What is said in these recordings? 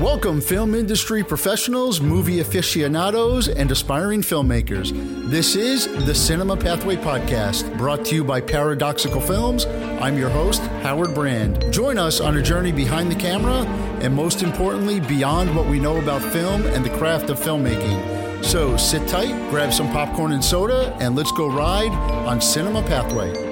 Welcome, film industry professionals, movie aficionados, and aspiring filmmakers. This is the Cinema Pathway Podcast, brought to you by Paradoxical Films. I'm your host, Howard Brand. Join us on a journey behind the camera and, most importantly, beyond what we know about film and the craft of filmmaking. So sit tight, grab some popcorn and soda, and let's go ride on Cinema Pathway.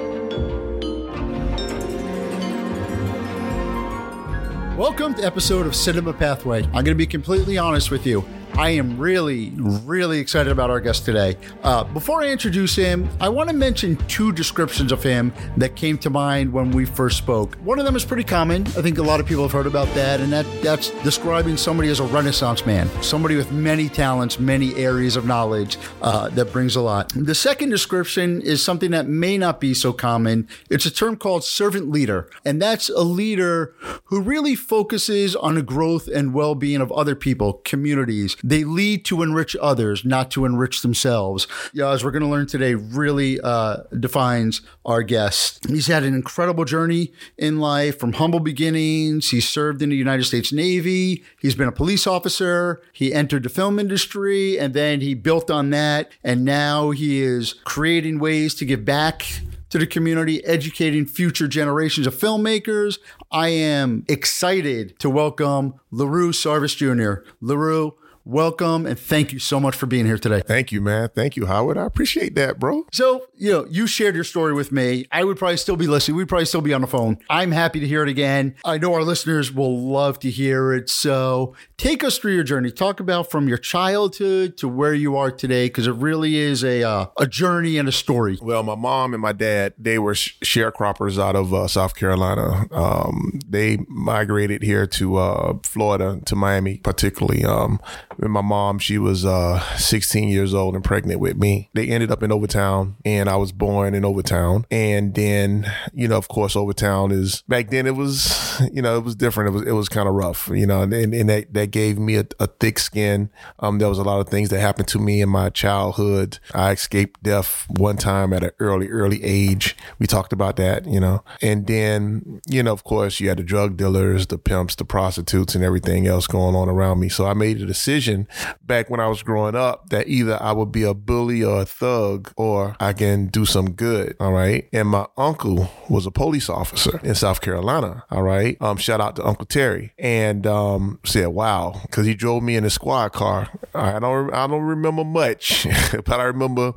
Welcome to episode of Cinema Pathway. I'm going to be completely honest with you. I am really, really excited about our guest today. Uh, before I introduce him, I want to mention two descriptions of him that came to mind when we first spoke. One of them is pretty common. I think a lot of people have heard about that, and that that's describing somebody as a Renaissance man, somebody with many talents, many areas of knowledge uh, that brings a lot. The second description is something that may not be so common. It's a term called servant leader, and that's a leader who really focuses on the growth and well-being of other people, communities they lead to enrich others, not to enrich themselves. Yeah, as we're going to learn today, really uh, defines our guest. He's had an incredible journey in life from humble beginnings. He served in the United States Navy. He's been a police officer. He entered the film industry and then he built on that. And now he is creating ways to give back to the community, educating future generations of filmmakers. I am excited to welcome Lerue Sarvis Jr. Lerue, welcome and thank you so much for being here today. Thank you, man. Thank you, Howard. I appreciate that, bro. So, you know, you shared your story with me. I would probably still be listening. We'd probably still be on the phone. I'm happy to hear it again. I know our listeners will love to hear it. So, take us through your journey. Talk about from your childhood to where you are today, because it really is a uh, a journey and a story. Well, my mom and my dad, they were sharecroppers out of uh, South Carolina. Um, they migrated here to uh, Florida, to Miami, particularly. Um, my mom, she was uh, 16 years old and pregnant with me. They ended up in Overtown, and I was born in Overtown. And then, you know, of course, Overtown is back then. It was, you know, it was different. It was it was kind of rough, you know, and, and that that gave me a, a thick skin. Um, there was a lot of things that happened to me in my childhood. I escaped death one time at an early early age. We talked about that, you know, and then, you know, of course, you had the drug dealers, the pimps, the prostitutes, and everything else going on around me. So I made a decision decision back when I was growing up that either I would be a bully or a thug or I can do some good. All right. And my uncle was a police officer in South Carolina. All right. Um, shout out to Uncle Terry and um, said, wow, because he drove me in a squad car. I don't, I don't remember much, but I remember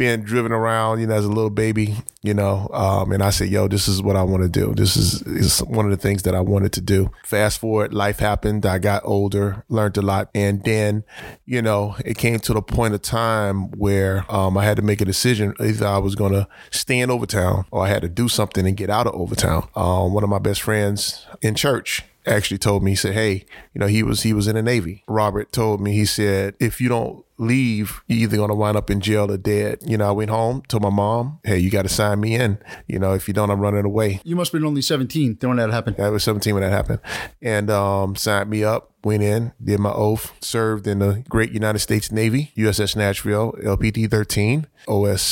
being driven around, you know, as a little baby, you know, um, and I said, yo, this is what I want to do. This is, is one of the things that I wanted to do. Fast forward, life happened. I got older, learned a lot. And then, you know, it came to the point of time where um, I had to make a decision. Either I was going to stay in Overtown or I had to do something and get out of Overtown. Um, one of my best friends in church, actually told me he said hey you know he was he was in the navy robert told me he said if you don't leave, you're either going to wind up in jail or dead. You know, I went home, told my mom, hey, you got to sign me in. You know, if you don't, I'm running away. You must have been only 17 when that happened. I was 17 when that happened. And um, signed me up, went in, did my oath, served in the great United States Navy, USS Nashville, LPD 13, OS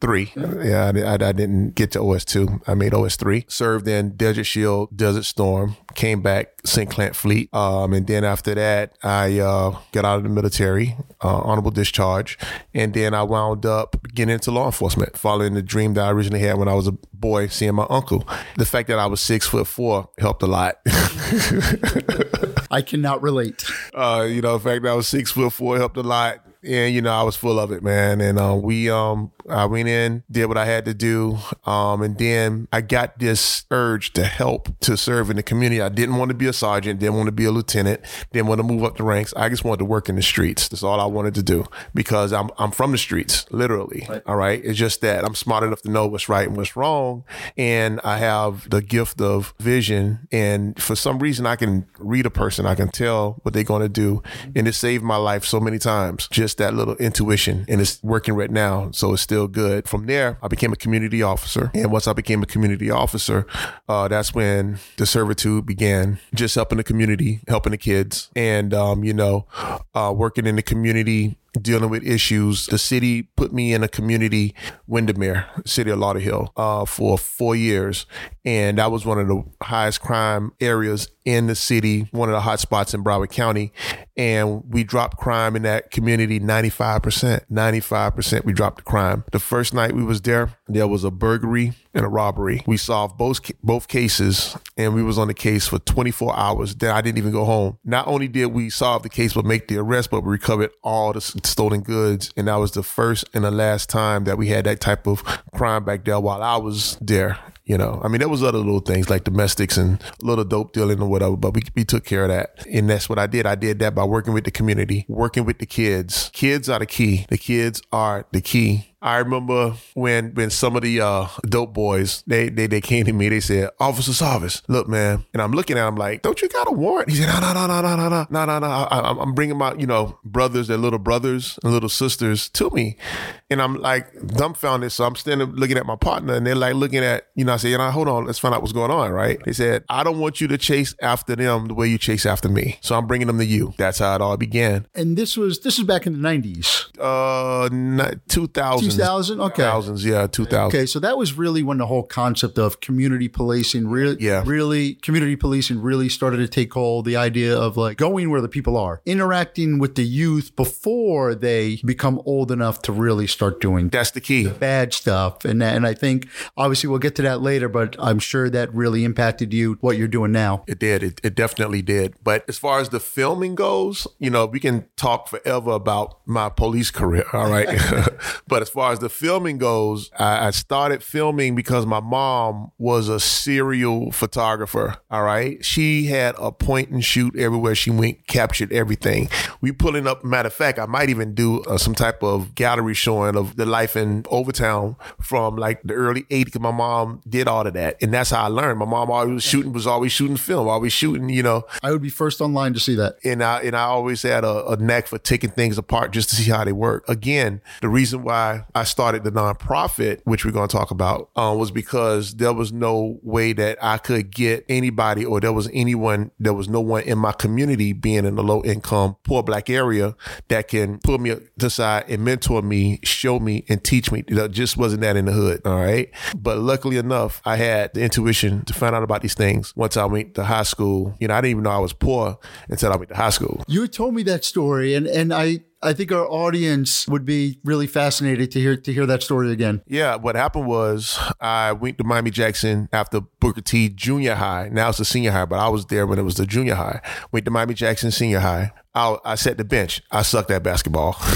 three. Yeah, I, I, I, didn't get to OS two. I made OS three. Served in Desert Shield, Desert Storm. Came back St. Clair Fleet. Um, and then after that, I uh, got out of the military, uh, honorable discharge, and then I wound up getting into law enforcement, following the dream that I originally had when I was a boy, seeing my uncle. The fact that I was six foot four helped a lot. I cannot relate. Uh, you know, the fact that I was six foot four helped a lot and you know I was full of it, man. And uh, we um I went in, did what I had to do, um, and then I got this urge to help to serve in the community. I didn't want to be a sergeant, didn't want to be a lieutenant, didn't want to move up the ranks. I just wanted to work in the streets. That's all I wanted to do because I'm I'm from the streets, literally. Right. All right, it's just that I'm smart enough to know what's right and what's wrong, and I have the gift of vision. And for some reason, I can read a person, I can tell what they're going to do, and it saved my life so many times. Just that little intuition and it's working right now. So it's still good. From there, I became a community officer. And once I became a community officer, uh, that's when the servitude began just helping the community, helping the kids and, um, you know, uh, working in the community dealing with issues. The city put me in a community, Windermere, city of Lauderhill, uh, for four years. And that was one of the highest crime areas in the city, one of the hot spots in Broward County. And we dropped crime in that community 95%. 95% we dropped the crime. The first night we was there, there was a burglary and a robbery. We solved both both cases and we was on the case for 24 hours. Then I didn't even go home. Not only did we solve the case but make the arrest, but we recovered all the stolen goods. And that was the first and the last time that we had that type of crime back there while I was there. You know, I mean, there was other little things like domestics and a little dope dealing or whatever, but we, we took care of that. And that's what I did. I did that by working with the community, working with the kids. Kids are the key. The kids are the key I remember when when some of the uh, dope boys they, they they came to me. They said, "Officer Sarvis, look, man," and I'm looking at him like, "Don't you got a warrant?" He said, "No, no, no, no, no, no, no, no, no, no. I'm bringing my you know brothers, their little brothers and little sisters to me," and I'm like dumbfounded. So I'm standing looking at my partner, and they're like looking at you know. I say, "You know, hold on, let's find out what's going on." Right? They said, "I don't want you to chase after them the way you chase after me, so I'm bringing them to you." That's how it all began. And this was this was back in the '90s. Uh, 2000. 2000? Okay. Thousands, yeah, 2000. Okay, so that was really when the whole concept of community policing really, Yeah. really, community policing really started to take hold. The idea of like going where the people are, interacting with the youth before they become old enough to really start doing That's the key. bad stuff. And and I think obviously we'll get to that later, but I'm sure that really impacted you what you're doing now. It did. It, it definitely did. But as far as the filming goes, you know, we can talk forever about my police career. All right. but as far as the filming goes, I, I started filming because my mom was a serial photographer. All right. She had a point and shoot everywhere she went, captured everything. We pulling up, matter of fact, I might even do uh, some type of gallery showing of the life in Overtown from like the early 80s. My mom did all of that. And that's how I learned. My mom always was shooting, was always shooting film, always shooting, you know, I would be first online to see that. and I and I always had a, a knack for taking things apart just to see how they work. Again, the reason why I started the nonprofit, which we're going to talk about, um, was because there was no way that I could get anybody, or there was anyone, there was no one in my community, being in a low income, poor black area, that can pull me to side and mentor me, show me, and teach me. There just wasn't that in the hood. All right, but luckily enough, I had the intuition to find out about these things once I went to high school. You know, I didn't even know I was poor until I went to high school. You told me that story, and and I I think our audience would be really fascinated to hear to hear that story again. Yeah, what happened was I went to Miami Jackson after Booker T Junior High. Now it's the senior high, but I was there when it was the junior high. Went to Miami Jackson Senior High. I, I sat the bench. I sucked at basketball.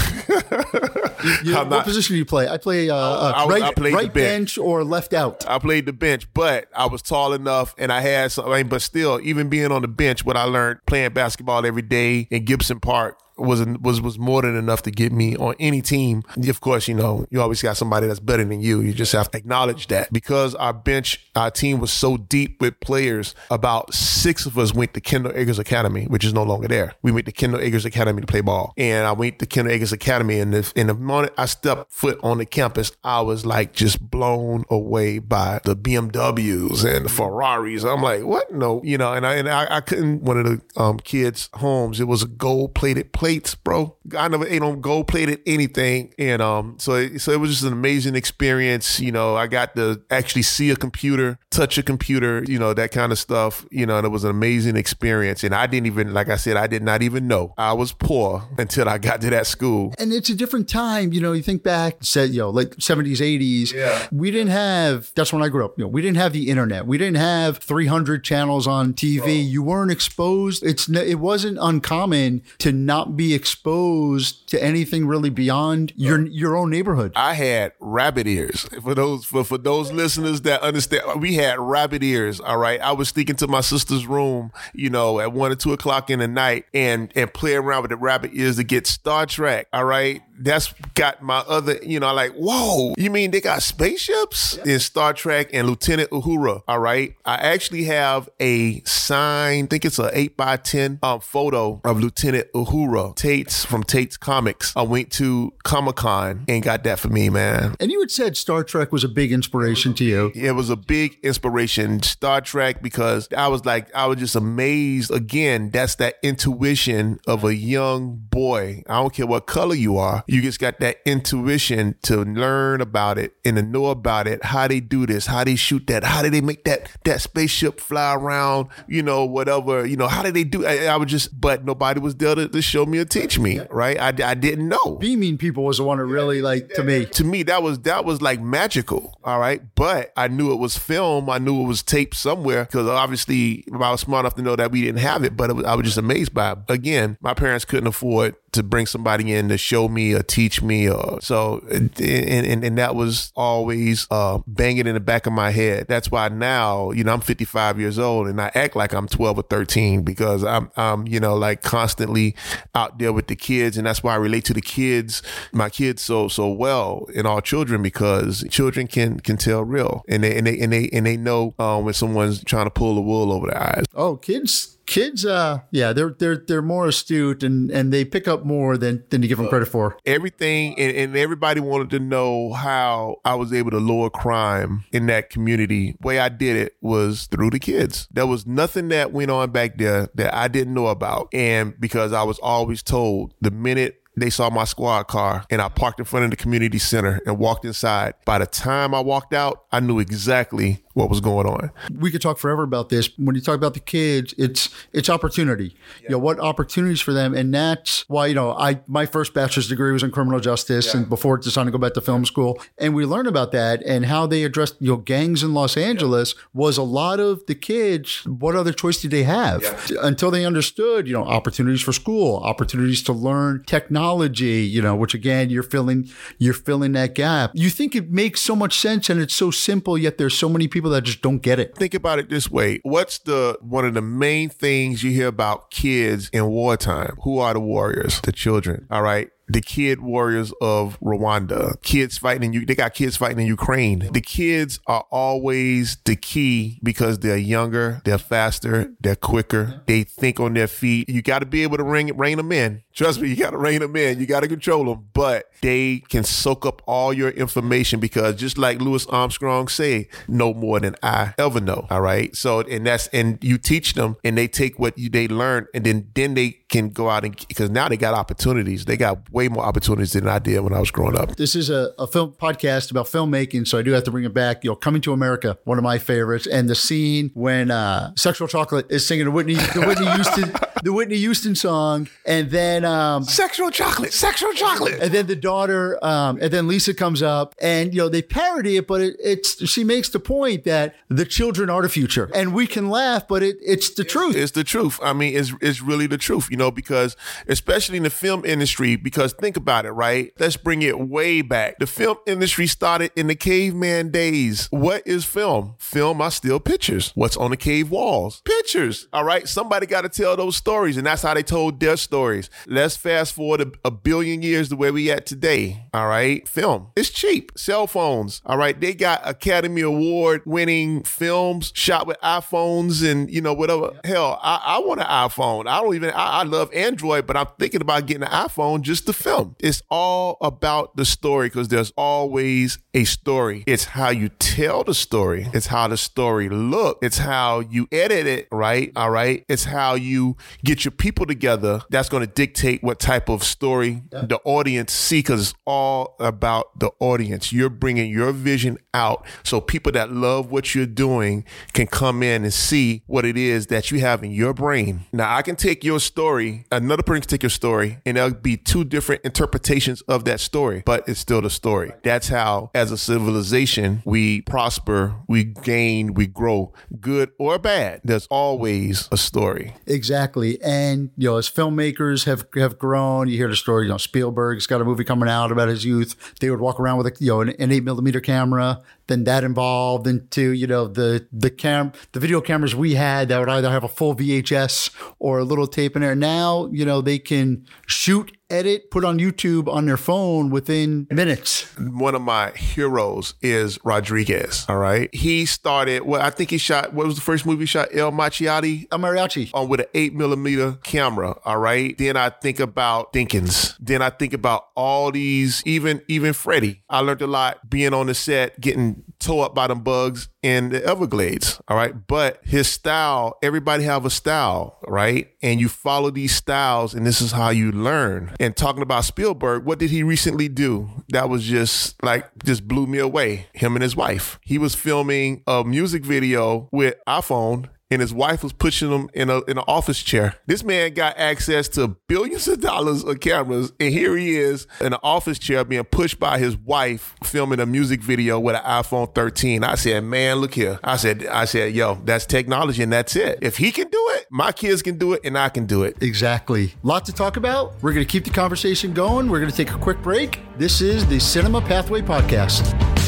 You, what not- position do you play? I play uh, uh, I right, I right bench. bench or left out. I played the bench, but I was tall enough and I had some, I mean, but still, even being on the bench, what I learned playing basketball every day in Gibson Park was was was more than enough to get me on any team. Of course, you know, you always got somebody that's better than you. You just have to acknowledge that. Because our bench, our team was so deep with players, about six of us went to Kendall Eggers Academy, which is no longer there. We went to Kendall Eggers Academy to play ball. And I went to Kendall Eggers Academy and the, in the moment I stepped foot on the campus, I was like just blown away by the BMWs and the Ferraris. I'm like, what? No, you know, and I and I, I couldn't one of the um, kids' homes, it was a gold plated plates, bro. I never ate on gold plated anything. And um so it, so it was just an amazing experience. You know, I got to actually see a computer, touch a computer, you know, that kind of stuff. You know, and it was an amazing experience. And I didn't even like I said, I did not even know I was poor until I got to that school. And it's a different time, you know. You think back, said you know, like seventies, eighties. Yeah. we didn't have. That's when I grew up. You know, we didn't have the internet. We didn't have three hundred channels on TV. You weren't exposed. It's it wasn't uncommon to not be exposed to anything really beyond your your own neighborhood. I had rabbit ears. For those for, for those listeners that understand, we had rabbit ears. All right, I was sneaking to my sister's room, you know, at one or two o'clock in the night, and and play around with the rabbit ears to get Star Trek. All right, that's got my other, you know, like whoa, you mean they got spaceships in Star Trek and Lieutenant Uhura? All right, I actually have a sign. I think it's a eight by ten um, photo of Lieutenant Uhura Tate's from Tate's Comics. I went to Comic Con and got that for me, man. And you had said Star Trek was a big inspiration to you. It was a big inspiration, Star Trek, because I was like, I was just amazed. Again, that's that intuition of a young boy. I don't care what color you are. You just got that intuition to learn about it and to know about it, how they do this, how they shoot that, how did they make that that spaceship fly around, you know, whatever, you know, how did they do? I, I was just, but nobody was there to, to show me or teach me, right? I, I didn't know. Beaming people was the one that really like to me. To me, that was that was like magical, all right. But I knew it was film. I knew it was taped somewhere because obviously I was smart enough to know that we didn't have it. But was, I was just amazed by it. Again, my parents couldn't afford to bring somebody in to show me or teach me or so and and, and that was always uh, banging in the back of my head. That's why now you know i'm 55 years old and i act like i'm 12 or 13 because i'm i'm you know like constantly out there with the kids. And that's why i relate to the kids my kids so so well and all children because children can can tell real. And they and they and they, and they know um, when someone's trying to pull the wool over their eyes. Oh kids kids uh yeah they're they're they're more astute and and they pick up more than than you give them credit for. Everything and, and everybody wanted to know how i was able to lower crime in that community. The way i did it was through the kids. There was nothing that went on back there that i didn't know about. And because i was always told the minute they saw my squad car and I parked in front of the community center and walked inside. By the time I walked out, I knew exactly what was going on. We could talk forever about this. When you talk about the kids, it's it's opportunity. Yeah. You know, what opportunities for them, and that's why you know I my first bachelor's degree was in criminal justice, yeah. and before deciding to go back to film school, and we learned about that and how they addressed you know gangs in Los Angeles yeah. was a lot of the kids. What other choice did they have until they understood you know opportunities for school, opportunities to learn technology, you know, which again you're filling you're filling that gap. You think it makes so much sense and it's so simple, yet there's so many people people that just don't get it. Think about it this way. What's the one of the main things you hear about kids in wartime? Who are the warriors? The children. All right the kid warriors of Rwanda, kids fighting in they got kids fighting in Ukraine. The kids are always the key because they're younger, they're faster, they're quicker, they think on their feet. You got to be able to rein, rein them in. Trust me, you got to rein them in. You got to control them, but they can soak up all your information because just like Louis Armstrong say, no more than I ever know. All right. So, and that's, and you teach them and they take what you, they learn and then, then they can go out and, because now they got opportunities. They got way more opportunities than I did when I was growing up. This is a, a film podcast about filmmaking, so I do have to bring it back. You know, Coming to America, one of my favorites, and the scene when uh, Sexual Chocolate is singing to Whitney, the Whitney Houston, the Whitney Houston song, and then um, Sexual Chocolate, Sexual Chocolate, and then the daughter, um, and then Lisa comes up, and you know they parody it, but it, it's she makes the point that the children are the future, and we can laugh, but it, it's the truth. It's the truth. I mean, it's it's really the truth, you know, because especially in the film industry, because because think about it, right? Let's bring it way back. The film industry started in the caveman days. What is film? Film are still pictures. What's on the cave walls? Pictures. All right. Somebody got to tell those stories, and that's how they told their stories. Let's fast forward a, a billion years to where we at today. All right. Film. It's cheap. Cell phones. All right. They got Academy Award winning films shot with iPhones and you know whatever. Hell, I, I want an iPhone. I don't even. I, I love Android, but I'm thinking about getting an iPhone just to film. It's all about the story because there's always a story. It's how you tell the story. It's how the story look. It's how you edit it, right? All right. It's how you get your people together. That's going to dictate what type of story yeah. the audience see because it's all about the audience. You're bringing your vision out so people that love what you're doing can come in and see what it is that you have in your brain. Now, I can take your story, another person can take your story, and there'll be two different interpretations of that story, but it's still the story. That's how, as a civilization, we prosper, we gain, we grow, good or bad. There's always a story. Exactly. And, you know, as filmmakers have, have grown, you hear the story, you know, Spielberg's got a movie coming out about his youth. They would walk around with a, you know, an, an eight millimeter camera then that evolved into you know the the cam the video cameras we had that would either have a full VHS or a little tape in there. Now you know they can shoot edit, put on YouTube on their phone within minutes. One of my heroes is Rodriguez. All right. He started, well, I think he shot, what was the first movie he shot? El Machiati? El Mariachi. On with an eight millimeter camera. All right. Then I think about Dinkins. Then I think about all these, even, even Freddie. I learned a lot being on the set, getting tore up by them bugs in the Everglades. All right. But his style, everybody have a style, right? And you follow these styles and this is how you learn. And talking about Spielberg, what did he recently do? That was just like, just blew me away. Him and his wife. He was filming a music video with iPhone and his wife was pushing him in a in an office chair. This man got access to billions of dollars of cameras, and here he is in an office chair being pushed by his wife filming a music video with an iPhone 13. I said, man, look here. I said, I said, yo, that's technology, and that's it. If he can do it, my kids can do it, and I can do it. Exactly. Lot to talk about. We're to keep the conversation going. We're to take a quick break. This is the Cinema Pathway Podcast.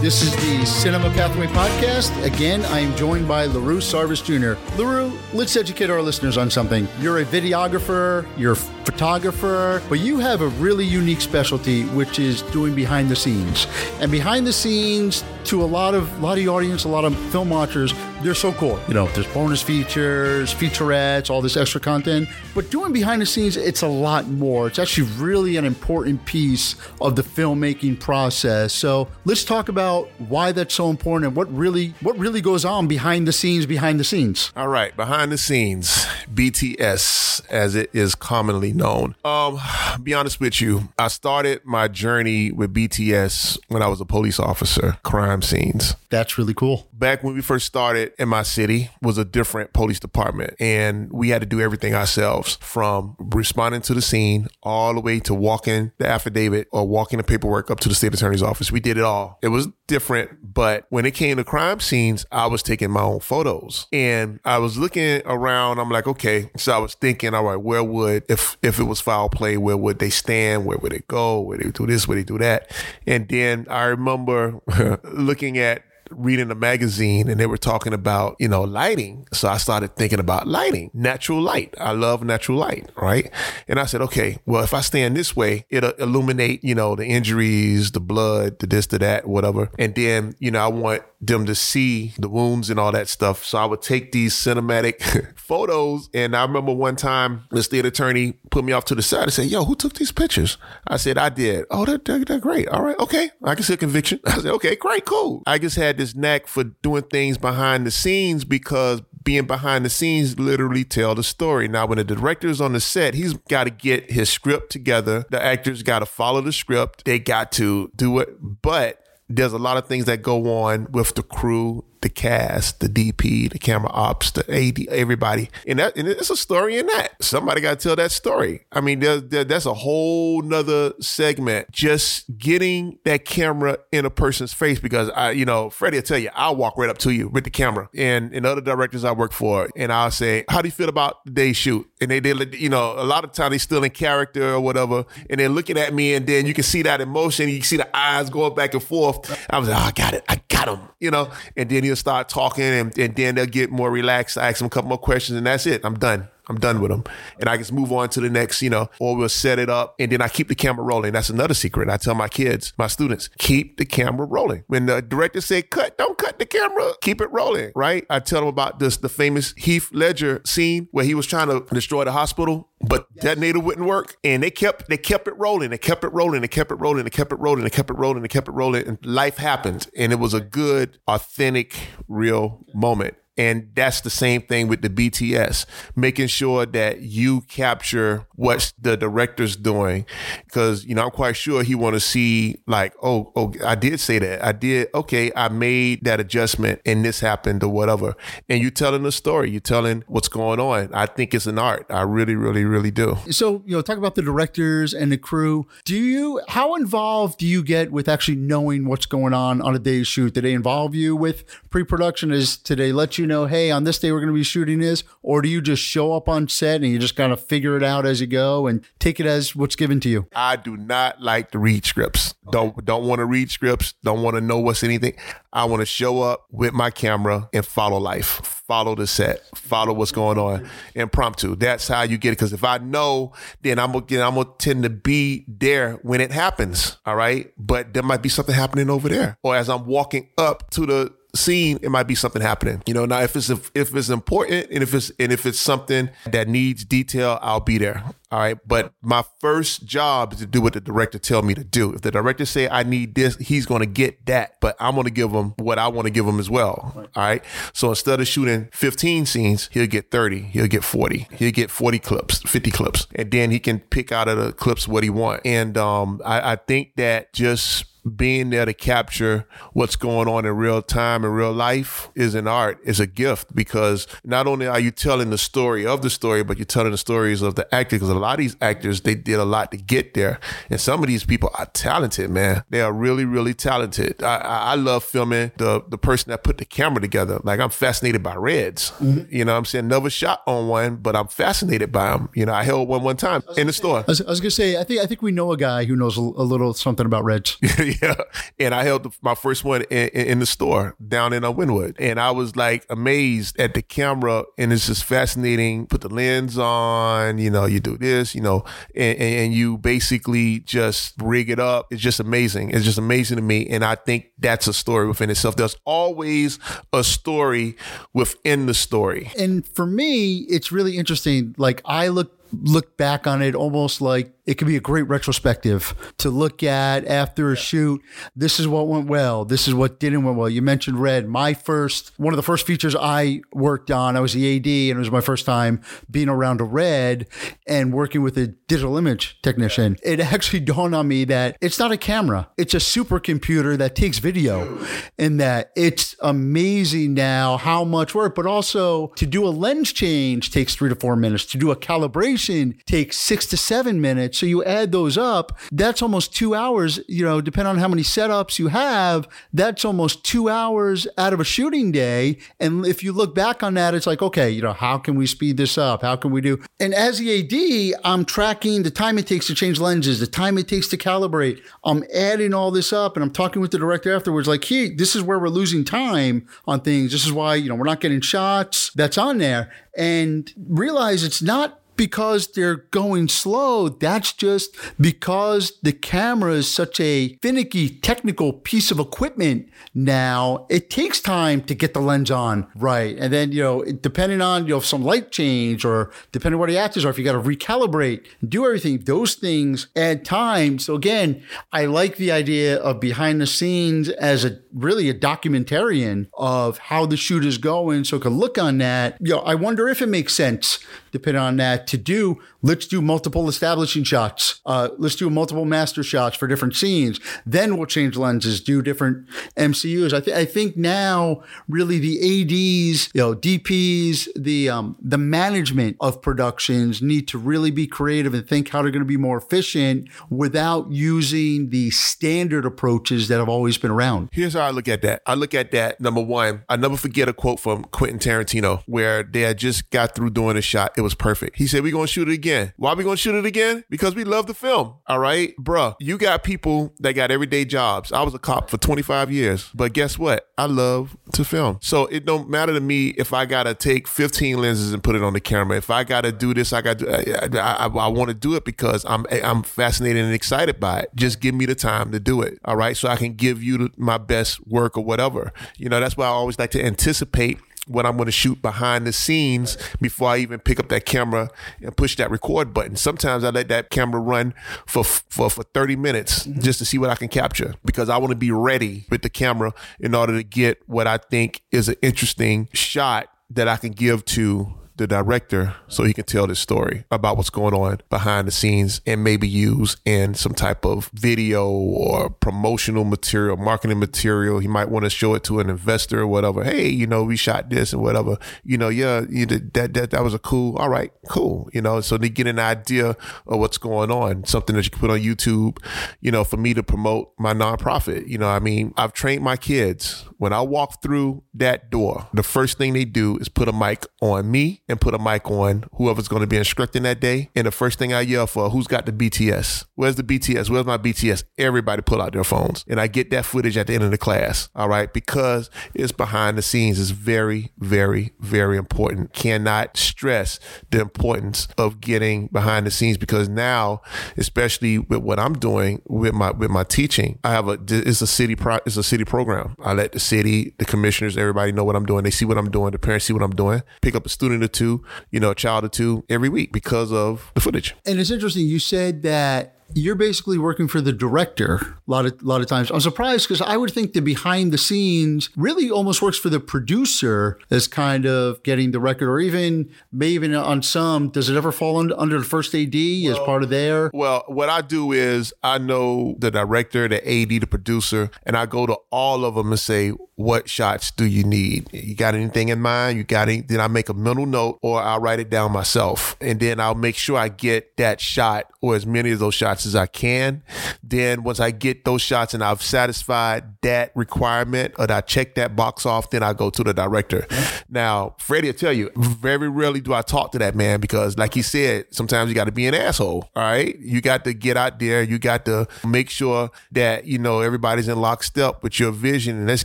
This is the Cinema Pathway Podcast. Again, I am joined by Lerue Sarvis Jr. Lerue, let's educate our listeners on something. You're a videographer, you're a photographer, but you have a really unique specialty, which is doing behind the scenes. And behind the scenes, to a lot of lot of the audience, a lot of film watchers, they're so cool. You know, there's bonus features, featurettes, all this extra content. But doing behind the scenes, it's a lot more. It's actually really an important piece of the filmmaking process. So let's talk about why that's so important and what really what really goes on behind the scenes, behind the scenes. All right, behind the scenes, BTS, as it is commonly known. Um, be honest with you, I started my journey with BTS when I was a police officer, crime scenes. That's really cool. Back when we first started in my city was a different police department and we had to do everything ourselves from responding to the scene all the way to walking the affidavit or walking the paperwork up to the state attorney's office. We did it all. It was different, but when it came to crime scenes, I was taking my own photos and I was looking around. I'm like, okay. So I was thinking, all right, where would, if, if it was foul play, where would they stand? Where would it go? Where they do this? Where they do that? And then I remember looking at reading a magazine and they were talking about, you know, lighting. So I started thinking about lighting, natural light. I love natural light, right? And I said, okay, well, if I stand this way, it'll illuminate, you know, the injuries, the blood, the this, the that, whatever. And then, you know, I want them to see the wounds and all that stuff. So I would take these cinematic photos. And I remember one time the state attorney put me off to the side and said, yo, who took these pictures? I said, I did. Oh, they're, they're, they're great. All right. Okay. I can see a conviction. I said, okay, great, cool. I just had this knack for doing things behind the scenes because being behind the scenes literally tell the story. Now, when the director's on the set, he's got to get his script together. The actors got to follow the script. They got to do it. But there's a lot of things that go on with the crew the cast, the DP, the camera ops, the AD, everybody. And that, and it's a story in that. Somebody got to tell that story. I mean, there, there, that's a whole nother segment. Just getting that camera in a person's face because I, you know, Freddie will tell you, I'll walk right up to you with the camera and, and other directors I work for. And I'll say, how do you feel about the day shoot? And they, they, you know, a lot of times they still in character or whatever. And they're looking at me and then you can see that emotion. You can see the eyes going back and forth. I was like, oh, I got it. I got him, you know, and then he'll start talking and, and then they'll get more relaxed. I ask him a couple more questions and that's it. I'm done. I'm done with them. And I just move on to the next, you know, or we'll set it up and then I keep the camera rolling. That's another secret. I tell my kids, my students, keep the camera rolling. When the director say cut, don't cut the camera. Keep it rolling, right? I tell them about this, the famous Heath Ledger scene where he was trying to destroy the hospital, but yes. detonator wouldn't work. And they kept, they kept it rolling. They kept it rolling. They kept it rolling. They kept it rolling. They kept it rolling. They kept it rolling. And life happened. And it was a good, authentic, real moment. And that's the same thing with the BTS, making sure that you capture what the director's doing. Cause, you know, I'm quite sure he want to see like, oh, oh, I did say that. I did. Okay. I made that adjustment and this happened or whatever. And you're telling the story, you're telling what's going on. I think it's an art. I really, really, really do. So, you know, talk about the directors and the crew. Do you, how involved do you get with actually knowing what's going on on a day's shoot? Do they involve you with pre-production? Is, today let you know, hey, on this day we're going to be shooting this? Or do you just show up on set and you just kind of figure it out as you go and take it as what's given to you? I do not like to read scripts. Don't don't want to read scripts. Don't want to know what's anything. I want to show up with my camera and follow life, follow the set, follow what's going on, impromptu. That's how you get it. Because if I know, then I'm gonna I'm gonna tend to be there when it happens. All right, but there might be something happening over there, or as I'm walking up to the scene, it might be something happening. You know, now if it's if it's important and if it's and if it's something that needs detail, I'll be there. All right. But my first job is to do what the director tell me to do. If the director say I need this, he's gonna get that. But I'm gonna give him what I want to give him as well. All right. So instead of shooting 15 scenes, he'll get 30, he'll get 40, he'll get 40 clips, 50 clips. And then he can pick out of the clips what he want. And um I, I think that just being there to capture what's going on in real time in real life is an art, is a gift because not only are you telling the story of the story, but you're telling the stories of the actors. Because a lot of these actors, they did a lot to get there. And some of these people are talented, man. They are really, really talented. I, I, love filming the, the person that put the camera together. Like I'm fascinated by Reds. Mm-hmm. You know I'm saying? Never shot on one, but I'm fascinated by them. You know, I held one one time in the store. I was, I was, gonna say, I think I think we know a guy who knows a, a little something about Reds. yeah. And I held my first one in, in the store down in uh, Wynwood. And I was like amazed at the camera. And it's just fascinating. Put the lens on, you know, you do this, you know, and, and you basically just rig it up. It's just amazing. It's just amazing to me. And I think that's a story within itself. There's always a story within the story. And for me, it's really interesting. Like I look look back on it almost like it could be a great retrospective to look at after a shoot. This is what went well. This is what didn't went well. You mentioned Red. My first, one of the first features I worked on, I was the AD and it was my first time being around a Red and working with a digital image technician. It actually dawned on me that it's not a camera. It's a supercomputer that takes video and that it's amazing now how much work, but also to do a lens change takes three to four minutes. To do a calibration takes six to seven minutes so you add those up, that's almost two hours, you know, depending on how many setups you have, that's almost two hours out of a shooting day. And if you look back on that, it's like, okay, you know, how can we speed this up? How can we do? And as the AD, I'm tracking the time it takes to change lenses, the time it takes to calibrate. I'm adding all this up and I'm talking with the director afterwards, like, hey, this is where we're losing time on things. This is why, you know, we're not getting shots that's on there. And realize it's not because they're going slow. That's just because the camera is such a finicky technical piece of equipment now. It takes time to get the lens on right. And then, you know, depending on, you know, some light change or depending what the actors are, if you got to recalibrate, do everything, those things add time. So again, I like the idea of behind the scenes as a really a documentarian of how the shoot is going. So I can look on that. You know, I wonder if it makes sense depending on that to do let's do multiple establishing shots. Uh, let's do multiple master shots for different scenes. Then we'll change lenses do different mcus i, th- I think now really the ads you know dps the um, the management of productions need to really be creative and think how they're going to be more efficient without using the standard approaches that have always been around. Here's how i look at that. I look at that number one i never forget a quote from quentin tarantino where they had just got through doing a shot it was perfect. He said, We're going to shoot it again. Why we going to shoot it again? Because we love the film. All right. Bruh, you got people that got everyday jobs. I was a cop for 25 years, but guess what? I love to film. So it don't matter to me if I got to take 15 lenses and put it on the camera. If I got to do this, I got to, I, I, I want to do it because I'm, I'm fascinated and excited by it. Just give me the time to do it. All right. So I can give you my best work or whatever. You know, that's why I always like to anticipate what I'm going to shoot behind the scenes before I even pick up that camera and push that record button. Sometimes I let that camera run for for, for 30 minutes mm-hmm. just to see what I can capture because I want to be ready with the camera in order to get what I think is an interesting shot that I can give to the director so he can tell this story about what's going on behind the scenes and maybe use in some type of video or promotional material, marketing material. He might want to show it to an investor or whatever. Hey, you know, we shot this and whatever. You know, yeah, you did, that that that was a cool. All right, cool. You know, so they get an idea of what's going on, something that you can put on YouTube. You know, for me to promote my nonprofit. You know, I mean, I've trained my kids when I walk through that door. The first thing they do is put a mic on me and put a mic on whoever's going to be instructing that day. And the first thing I yell for, who's got the BTS? Where's the BTS? Where's my BTS? Everybody pull out their phones. And I get that footage at the end of the class. All right. Because it's behind the scenes. It's very, very, very important. Cannot stress the importance of getting behind the scenes because now, especially with what I'm doing with my with my teaching, I have a it's a city pro, it's a city program. I let the city, the commissioners, everybody know what I'm doing. They see what I'm doing. The parents see what I'm doing. Pick up a student or two, you know, a child or two every week because of the footage. And it's interesting. You said that you're basically working for the director a lot of a lot of times. I'm surprised because I would think the behind the scenes really almost works for the producer as kind of getting the record, or even maybe even on some. Does it ever fall under, under the first AD well, as part of there? Well, what I do is I know the director, the AD, the producer, and I go to all of them and say, "What shots do you need? You got anything in mind? You got any?" Then I make a mental note, or I'll write it down myself, and then I'll make sure I get that shot or as many of those shots as I can. Then once I get those shots and I've satisfied that requirement or I check that box off, then I go to the director. Now, Freddie will tell you, very rarely do I talk to that man because like he said, sometimes you got to be an asshole. All right. You got to get out there. You got to make sure that, you know, everybody's in lockstep with your vision and let's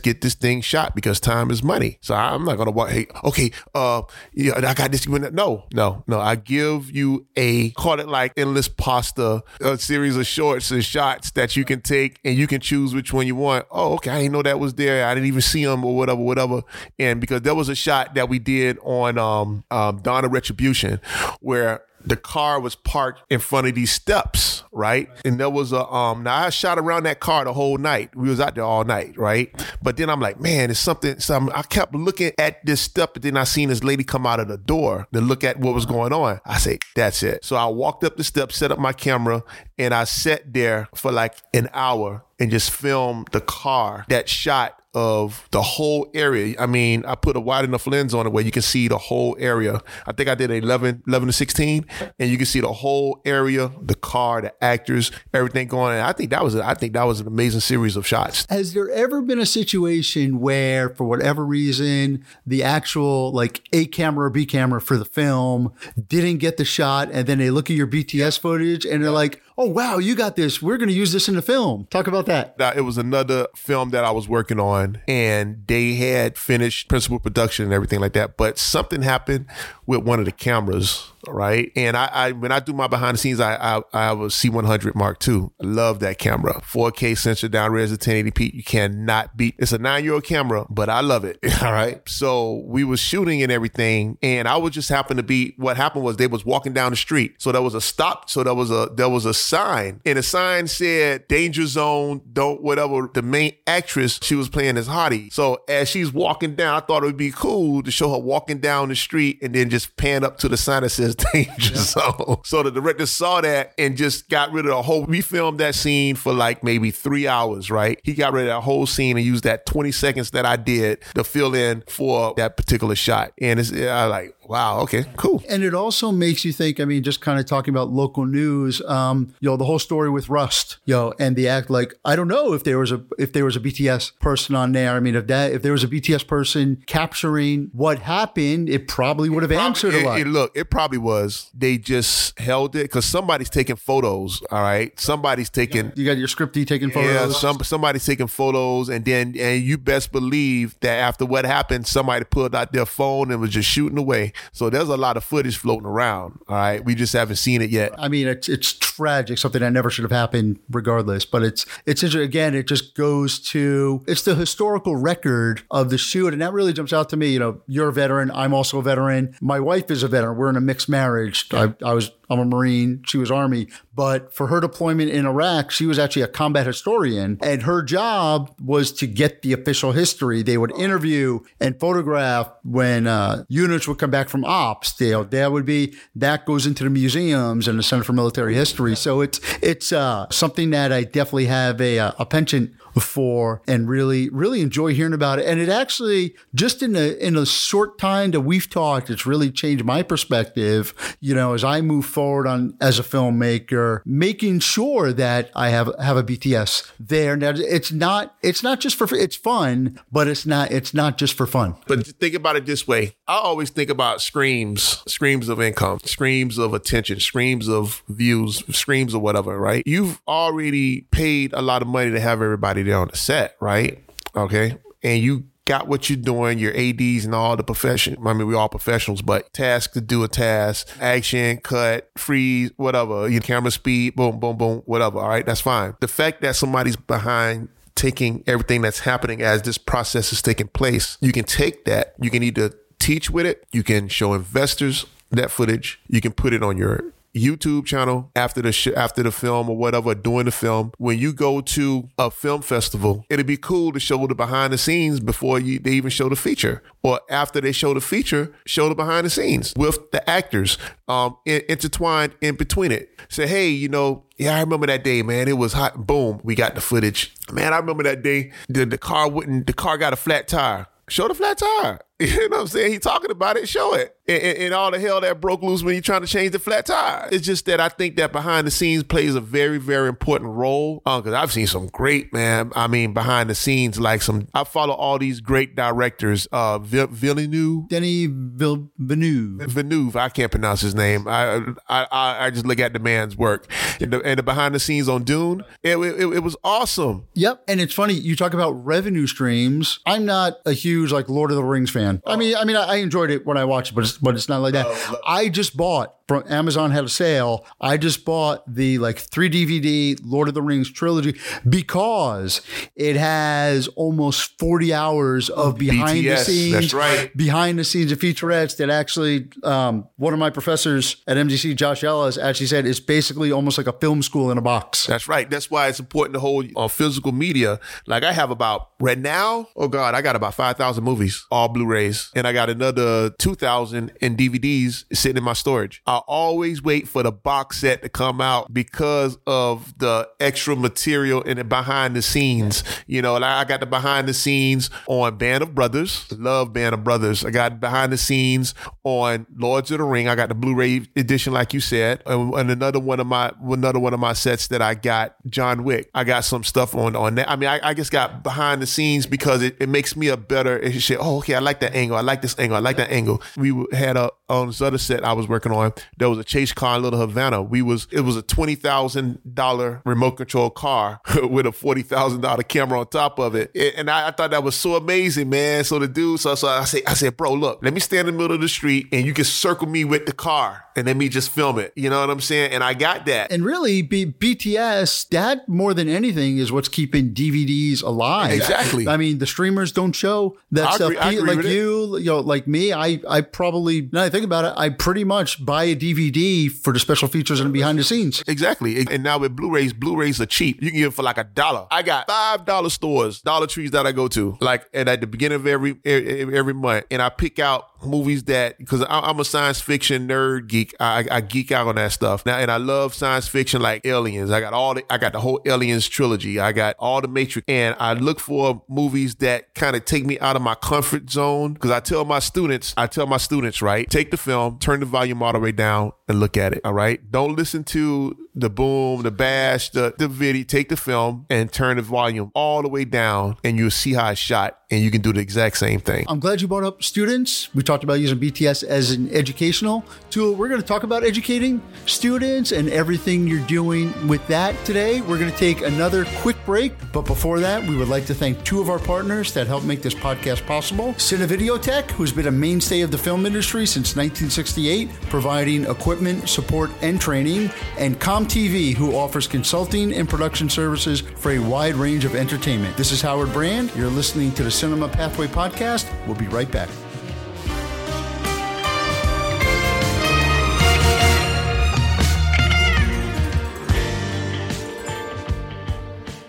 get this thing shot because time is money. So I'm not going to walk, hey, okay, uh, yeah, I got this. No, no, no. I give you a, call it like endless pasta, a series of shorts and shots that you can take and you can choose which one you want. Oh, okay, I didn't know that was there. I didn't even see them or whatever, whatever. And because there was a shot that we did on um, um of Retribution where the car was parked in front of these steps, right? And there was a um now I shot around that car the whole night. We was out there all night, right? But then I'm like, man, it's something something I kept looking at this step, but then I seen this lady come out of the door to look at what was going on. I say, that's it. So I walked up the steps, set up my camera, and I sat there for like an hour and just filmed the car that shot of the whole area. I mean, I put a wide enough lens on it where you can see the whole area. I think I did 11, 11 to 16, and you can see the whole area, the car, the actors, everything going. And I think that was, I think that was an amazing series of shots. Has there ever been a situation where, for whatever reason, the actual like A camera or B camera for the film didn't get the shot, and then they look at your BTS footage and they're like, oh wow, you got this. We're going to use this in the film. Talk about that. Now, it was another film that I was working on, and they had finished principal production and everything like that. But something happened with one of the cameras right? And I, I, when I do my behind the scenes, I I, I have a C100 Mark II. I love that camera. 4K sensor down res at 1080p. You cannot beat. It's a nine year old camera, but I love it. All right. So we was shooting and everything, and I was just happened to be. What happened was they was walking down the street, so there was a stop. So there was a there was a sign, and the sign said danger zone. Don't whatever. The main actress she was playing as Hottie. So as she's walking down, I thought it would be cool to show her walking down the street and then just pan up to the sign that says danger zone. So the director saw that and just got rid of the whole. We filmed that scene for like maybe three hours, right? He got rid of that whole scene and used that 20 seconds that I did to fill in for that particular shot. And it's I like, Wow. Okay. Cool. And it also makes you think. I mean, just kind of talking about local news. Um, you know, the whole story with Rust. You know, and the act like I don't know if there was a if there was a BTS person on there. I mean, if that if there was a BTS person capturing what happened, it probably would have answered a lot. It, look, it probably was. They just held it because somebody's taking photos. All right, somebody's taking. You got your scripty taking photos. Yeah, some somebody's taking photos, and then and you best believe that after what happened, somebody pulled out their phone and was just shooting away. So there's a lot of footage floating around. All right, we just haven't seen it yet. I mean, it's it's tragic, something that never should have happened, regardless. But it's it's again, it just goes to it's the historical record of the shoot, and that really jumps out to me. You know, you're a veteran. I'm also a veteran. My wife is a veteran. We're in a mixed marriage. I, I was I'm a Marine. She was Army. But for her deployment in Iraq, she was actually a combat historian. And her job was to get the official history. They would interview and photograph when uh, units would come back from ops. They, that would be, that goes into the museums and the Center for Military History. So it's, it's uh, something that I definitely have a, uh, a penchant for and really really enjoy hearing about it. And it actually just in a in a short time that we've talked it's really changed my perspective you know as I move forward on as a filmmaker making sure that I have have a BTS there. Now it's not it's not just for it's fun but it's not it's not just for fun. But think about it this way. I always think about screams screams of income screams of attention screams of views screams of whatever right? You've already paid a lot of money to have everybody on the set, right? Okay. And you got what you're doing, your ADs and all the profession. I mean, we all professionals, but task to do a task, action, cut, freeze, whatever, your camera speed, boom, boom, boom, whatever. All right. That's fine. The fact that somebody's behind taking everything that's happening as this process is taking place, you can take that, you can either teach with it, you can show investors that footage, you can put it on your YouTube channel after the sh- after the film or whatever during the film. When you go to a film festival, it'd be cool to show the behind the scenes before you they even show the feature, or after they show the feature, show the behind the scenes with the actors um, in- intertwined in between it. Say, hey, you know, yeah, I remember that day, man. It was hot. Boom, we got the footage. Man, I remember that day. The, the car wouldn't. The car got a flat tire. Show the flat tire. You know what I'm saying? He talking about it, show it. And, and, and, all the hell that broke loose when you're trying to change the flat tire. It's just that I think that behind the scenes plays a very, very important role. Because uh, I've seen some great, man. I mean, behind the scenes, like some, I follow all these great directors. Uh, Villeneuve. Denny Villeneuve. Villeneuve. I can't pronounce his name. I, I, I, I just look at the man's work. And the, and the behind the scenes on Dune, it, it, it was awesome. Yep. And it's funny, you talk about revenue streams. I'm not a huge, like, Lord of the Rings fan. I mean, I mean, I enjoyed it when I watched it, but it's, but it's not like that. Oh, I just bought from Amazon had a sale. I just bought the like three DVD Lord of the Rings trilogy because it has almost 40 hours of behind BTS, the scenes, that's right. behind the scenes of featurettes that actually, um, one of my professors at MDC, Josh Ellis, actually said it's basically almost like a film school in a box. That's right. That's why it's important to hold on physical media. Like I have about right now, oh God, I got about 5,000 movies, all Blu-rays, and I got another 2,000 in DVDs sitting in my storage. I always wait for the box set to come out because of the extra material and the behind the scenes. You know, like I got the behind the scenes on Band of Brothers. Love Band of Brothers. I got behind the scenes on Lords of the Ring. I got the Blu-ray edition, like you said, and, and another one of my another one of my sets that I got John Wick. I got some stuff on on that. I mean, I, I just got behind the scenes because it, it makes me a better. It should, oh, okay, I like that angle. I like this angle. I like that angle. We had a on this other set I was working on there was a chase car in Little Havana. We was it was a twenty thousand dollar remote control car with a forty thousand dollar camera on top of it, and I, I, thought that was so amazing, man. So the dude, so, so I said, I said, bro, look, let me stand in the middle of the street, and you can circle me with the car, and let me just film it. You know what I'm saying? And I got that. And really, B- BTS that more than anything is what's keeping DVDs alive. Exactly. I mean, the streamers don't show that I stuff. Agree, like you, it. you know, like me, I I probably now I think about it, I pretty much buy a DVD for the special features and behind the scenes. Exactly. And now with Blu-rays, Blu-rays are cheap. You can get it for like a dollar. I got five dollar stores, Dollar Trees that I go to, like and at the beginning of every every month, and I pick out movies that because I'm a science fiction nerd geek. I, I geek out on that stuff now, and I love science fiction like Aliens. I got all the I got the whole Aliens trilogy. I got all the Matrix, and I look for movies that kind of take me out of my comfort zone because I tell my students, I tell my students, right, take the film, turn the volume all the way down, and look at it. All right. Don't listen to the boom, the bash, the, the video. Take the film and turn the volume all the way down and you'll see how it's shot and you can do the exact same thing. I'm glad you brought up students. We talked about using BTS as an educational tool. We're going to talk about educating students and everything you're doing with that today. We're going to take another quick break. But before that, we would like to thank two of our partners that helped make this podcast possible. Cinevideotech, who's been a mainstay of the film industry since 1968, providing equipment, support, and training, and TV, who offers consulting and production services for a wide range of entertainment. This is Howard Brand. You're listening to the Cinema Pathway Podcast. We'll be right back.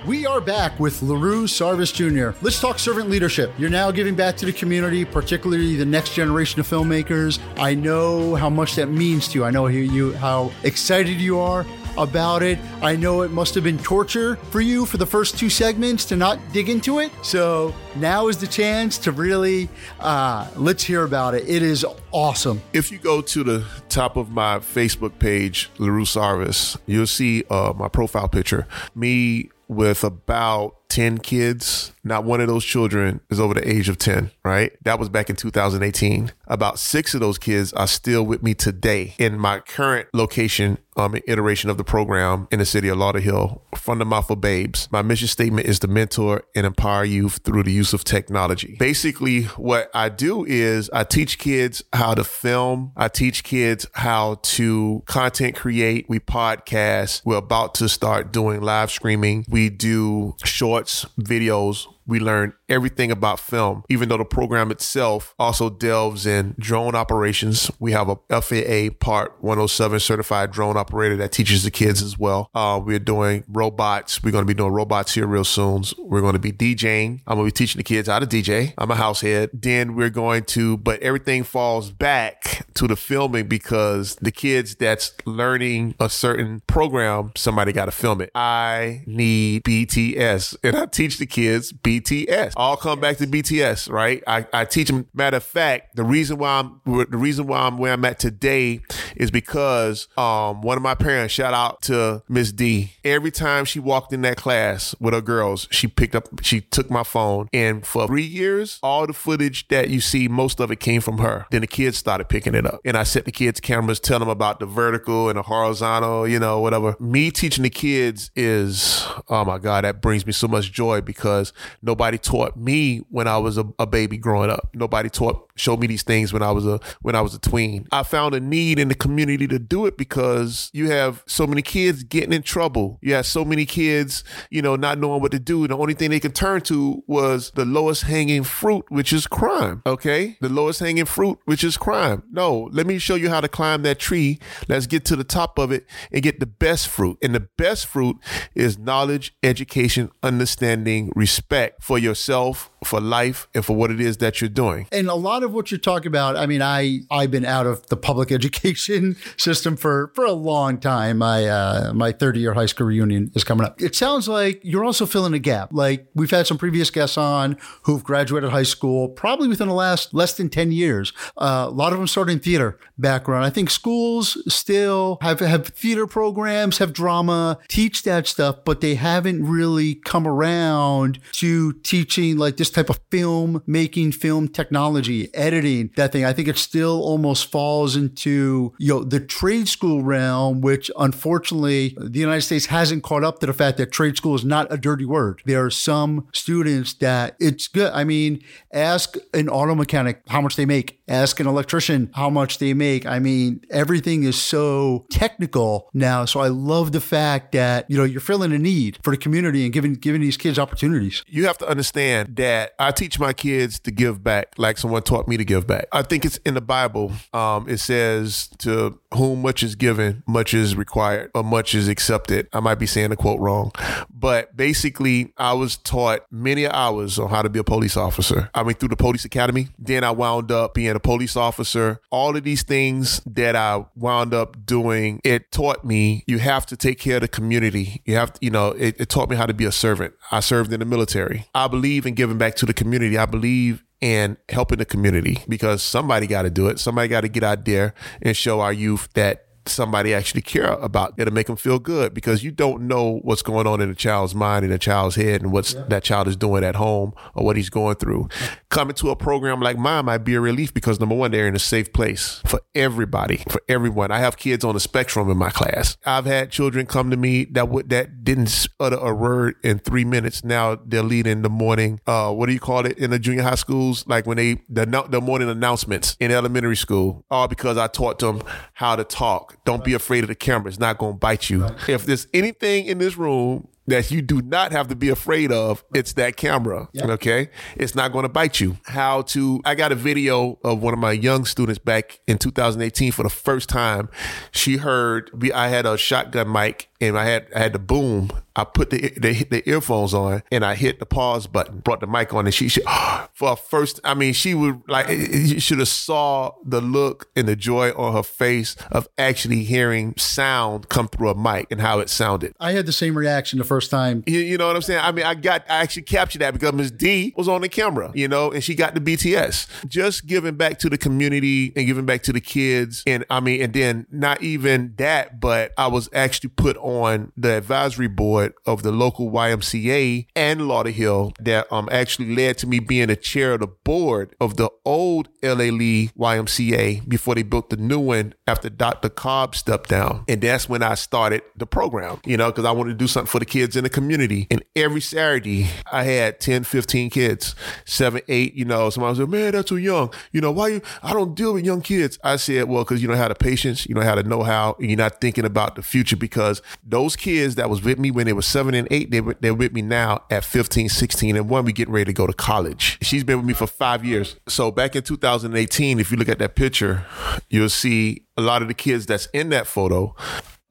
We are back with Lerue Sarvis Jr. Let's talk servant leadership. You're now giving back to the community, particularly the next generation of filmmakers. I know how much that means to you. I know you how excited you are about it. I know it must have been torture for you for the first two segments to not dig into it. So now is the chance to really uh, let's hear about it. It is awesome. If you go to the top of my Facebook page, Lerue Sarvis, you'll see uh, my profile picture. Me with about 10 kids. Not one of those children is over the age of 10, right? That was back in 2018. About six of those kids are still with me today in my current location, um, iteration of the program in the city of Lauderhill, from the mouth of babes. My mission statement is to mentor and empower youth through the use of technology. Basically, what I do is I teach kids how to film. I teach kids how to content create. We podcast. We're about to start doing live streaming. We do shorts, videos, we learn everything about film, even though the program itself also delves in drone operations. We have a FAA Part 107 certified drone operator that teaches the kids as well. Uh, we're doing robots. We're going to be doing robots here real soon. We're going to be DJing. I'm going to be teaching the kids how to DJ. I'm a house head. Then we're going to, but everything falls back to the filming because the kids that's learning a certain program, somebody got to film it. I need BTS and I teach the kids BTS BTS. All come back to BTS, right? I, I teach them. Matter of fact, the reason why I'm the reason why I'm where I'm at today is because um one of my parents, shout out to Miss D. Every time she walked in that class with her girls, she picked up, she took my phone, and for three years, all the footage that you see, most of it came from her. Then the kids started picking it up, and I set the kids cameras, tell them about the vertical and the horizontal, you know, whatever. Me teaching the kids is, oh my god, that brings me so much joy because Nobody taught me when I was a, a, baby growing up. Nobody taught showed me these things when I was a when I was a tween. I found a need in the community to do it because you have so many kids getting in trouble. You have so many kids, you know, not knowing what to do. The only thing they could turn to was the lowest hanging fruit, which is crime. Okay? The lowest hanging fruit, which is crime. No, let me show you how to climb that tree. Let's get to the top of it and get the best fruit. And the best fruit is knowledge, education, understanding, respect for yourself, for life, and for what it is that you're doing. And a lot of what you're talking about, I mean, I I've been out of the public education system for for a long time. My uh, my 30 year high school reunion is coming up. It sounds like you're also filling a gap. Like we've had some previous guests on who've graduated high school probably within the last less than 10 years. Uh, a lot of them started in theater background. I think schools still have have theater programs, have drama, teach that stuff, but they haven't really come around to teaching like this type of film making, film technology, editing, that thing. I think it still almost falls into, you know, the trade school realm, which unfortunately the United States hasn't caught up to the fact that trade school is not a dirty word. There are some students that it's good. I mean, ask an auto mechanic how much they make, ask an electrician how much they make. I mean, everything is so technical now. So I love the fact that, you know, you're filling a need for the community and giving giving these kids opportunities. You have have to understand that I teach my kids to give back like someone taught me to give back. I think it's in the Bible. Um, it says to whom much is given, much is required, or much is accepted. I might be saying the quote wrong, but basically, I was taught many hours on how to be a police officer. I went through the police academy. Then I wound up being a police officer. All of these things that I wound up doing, it taught me you have to take care of the community. You have to, you know, it, it taught me how to be a servant. I served in the military. I believe in giving back to the community. I believe in helping the community because somebody got to do it. Somebody got to get out there and show our youth that somebody actually care about. It'll make them feel good because you don't know what's going on in a child's mind, in a child's head, and what yeah. that child is doing at home or what he's going through. Coming to a program like mine might be a relief because number one, they're in a safe place for everybody, for everyone. I have kids on the spectrum in my class. I've had children come to me that would that didn't utter a word in three minutes. Now they're leading the morning. Uh, what do you call it in the junior high schools? Like when they the the morning announcements in elementary school, all because I taught them how to talk don't be afraid of the camera. It's not going to bite you. If there's anything in this room that you do not have to be afraid of. It's that camera. Yeah. Okay. It's not going to bite you. How to, I got a video of one of my young students back in 2018 for the first time. She heard, I had a shotgun mic and I had, I had the boom. I put the, the, the earphones on and I hit the pause button, brought the mic on and she, she for first, I mean, she would like, you should have saw the look and the joy on her face of actually hearing sound come through a mic and how it sounded. I had the same reaction the first time. You, you know what I'm saying? I mean, I got, I actually captured that because Miss D was on the camera, you know, and she got the BTS. Just giving back to the community and giving back to the kids. And I mean, and then not even that, but I was actually put on the advisory board of the local YMCA and Lauderhill that um actually led to me being a chair of the board of the old LA Lee YMCA before they built the new one after Dr. Cobb stepped down. And that's when I started the program, you know, because I wanted to do something for the kids in the community. And every Saturday, I had 10, 15 kids, seven, eight, you know. Somebody said, man, that's too young. You know, why you, I don't deal with young kids. I said, well, because you don't have the patience, you don't have the know how, and you're not thinking about the future because those kids that was with me when they were seven and eight, they were, they're with me now at 15, 16, and one, we getting ready to go to college. She's been with me for five years. So back in 2018, if you look at that picture, you'll see a lot of the kids that's in that photo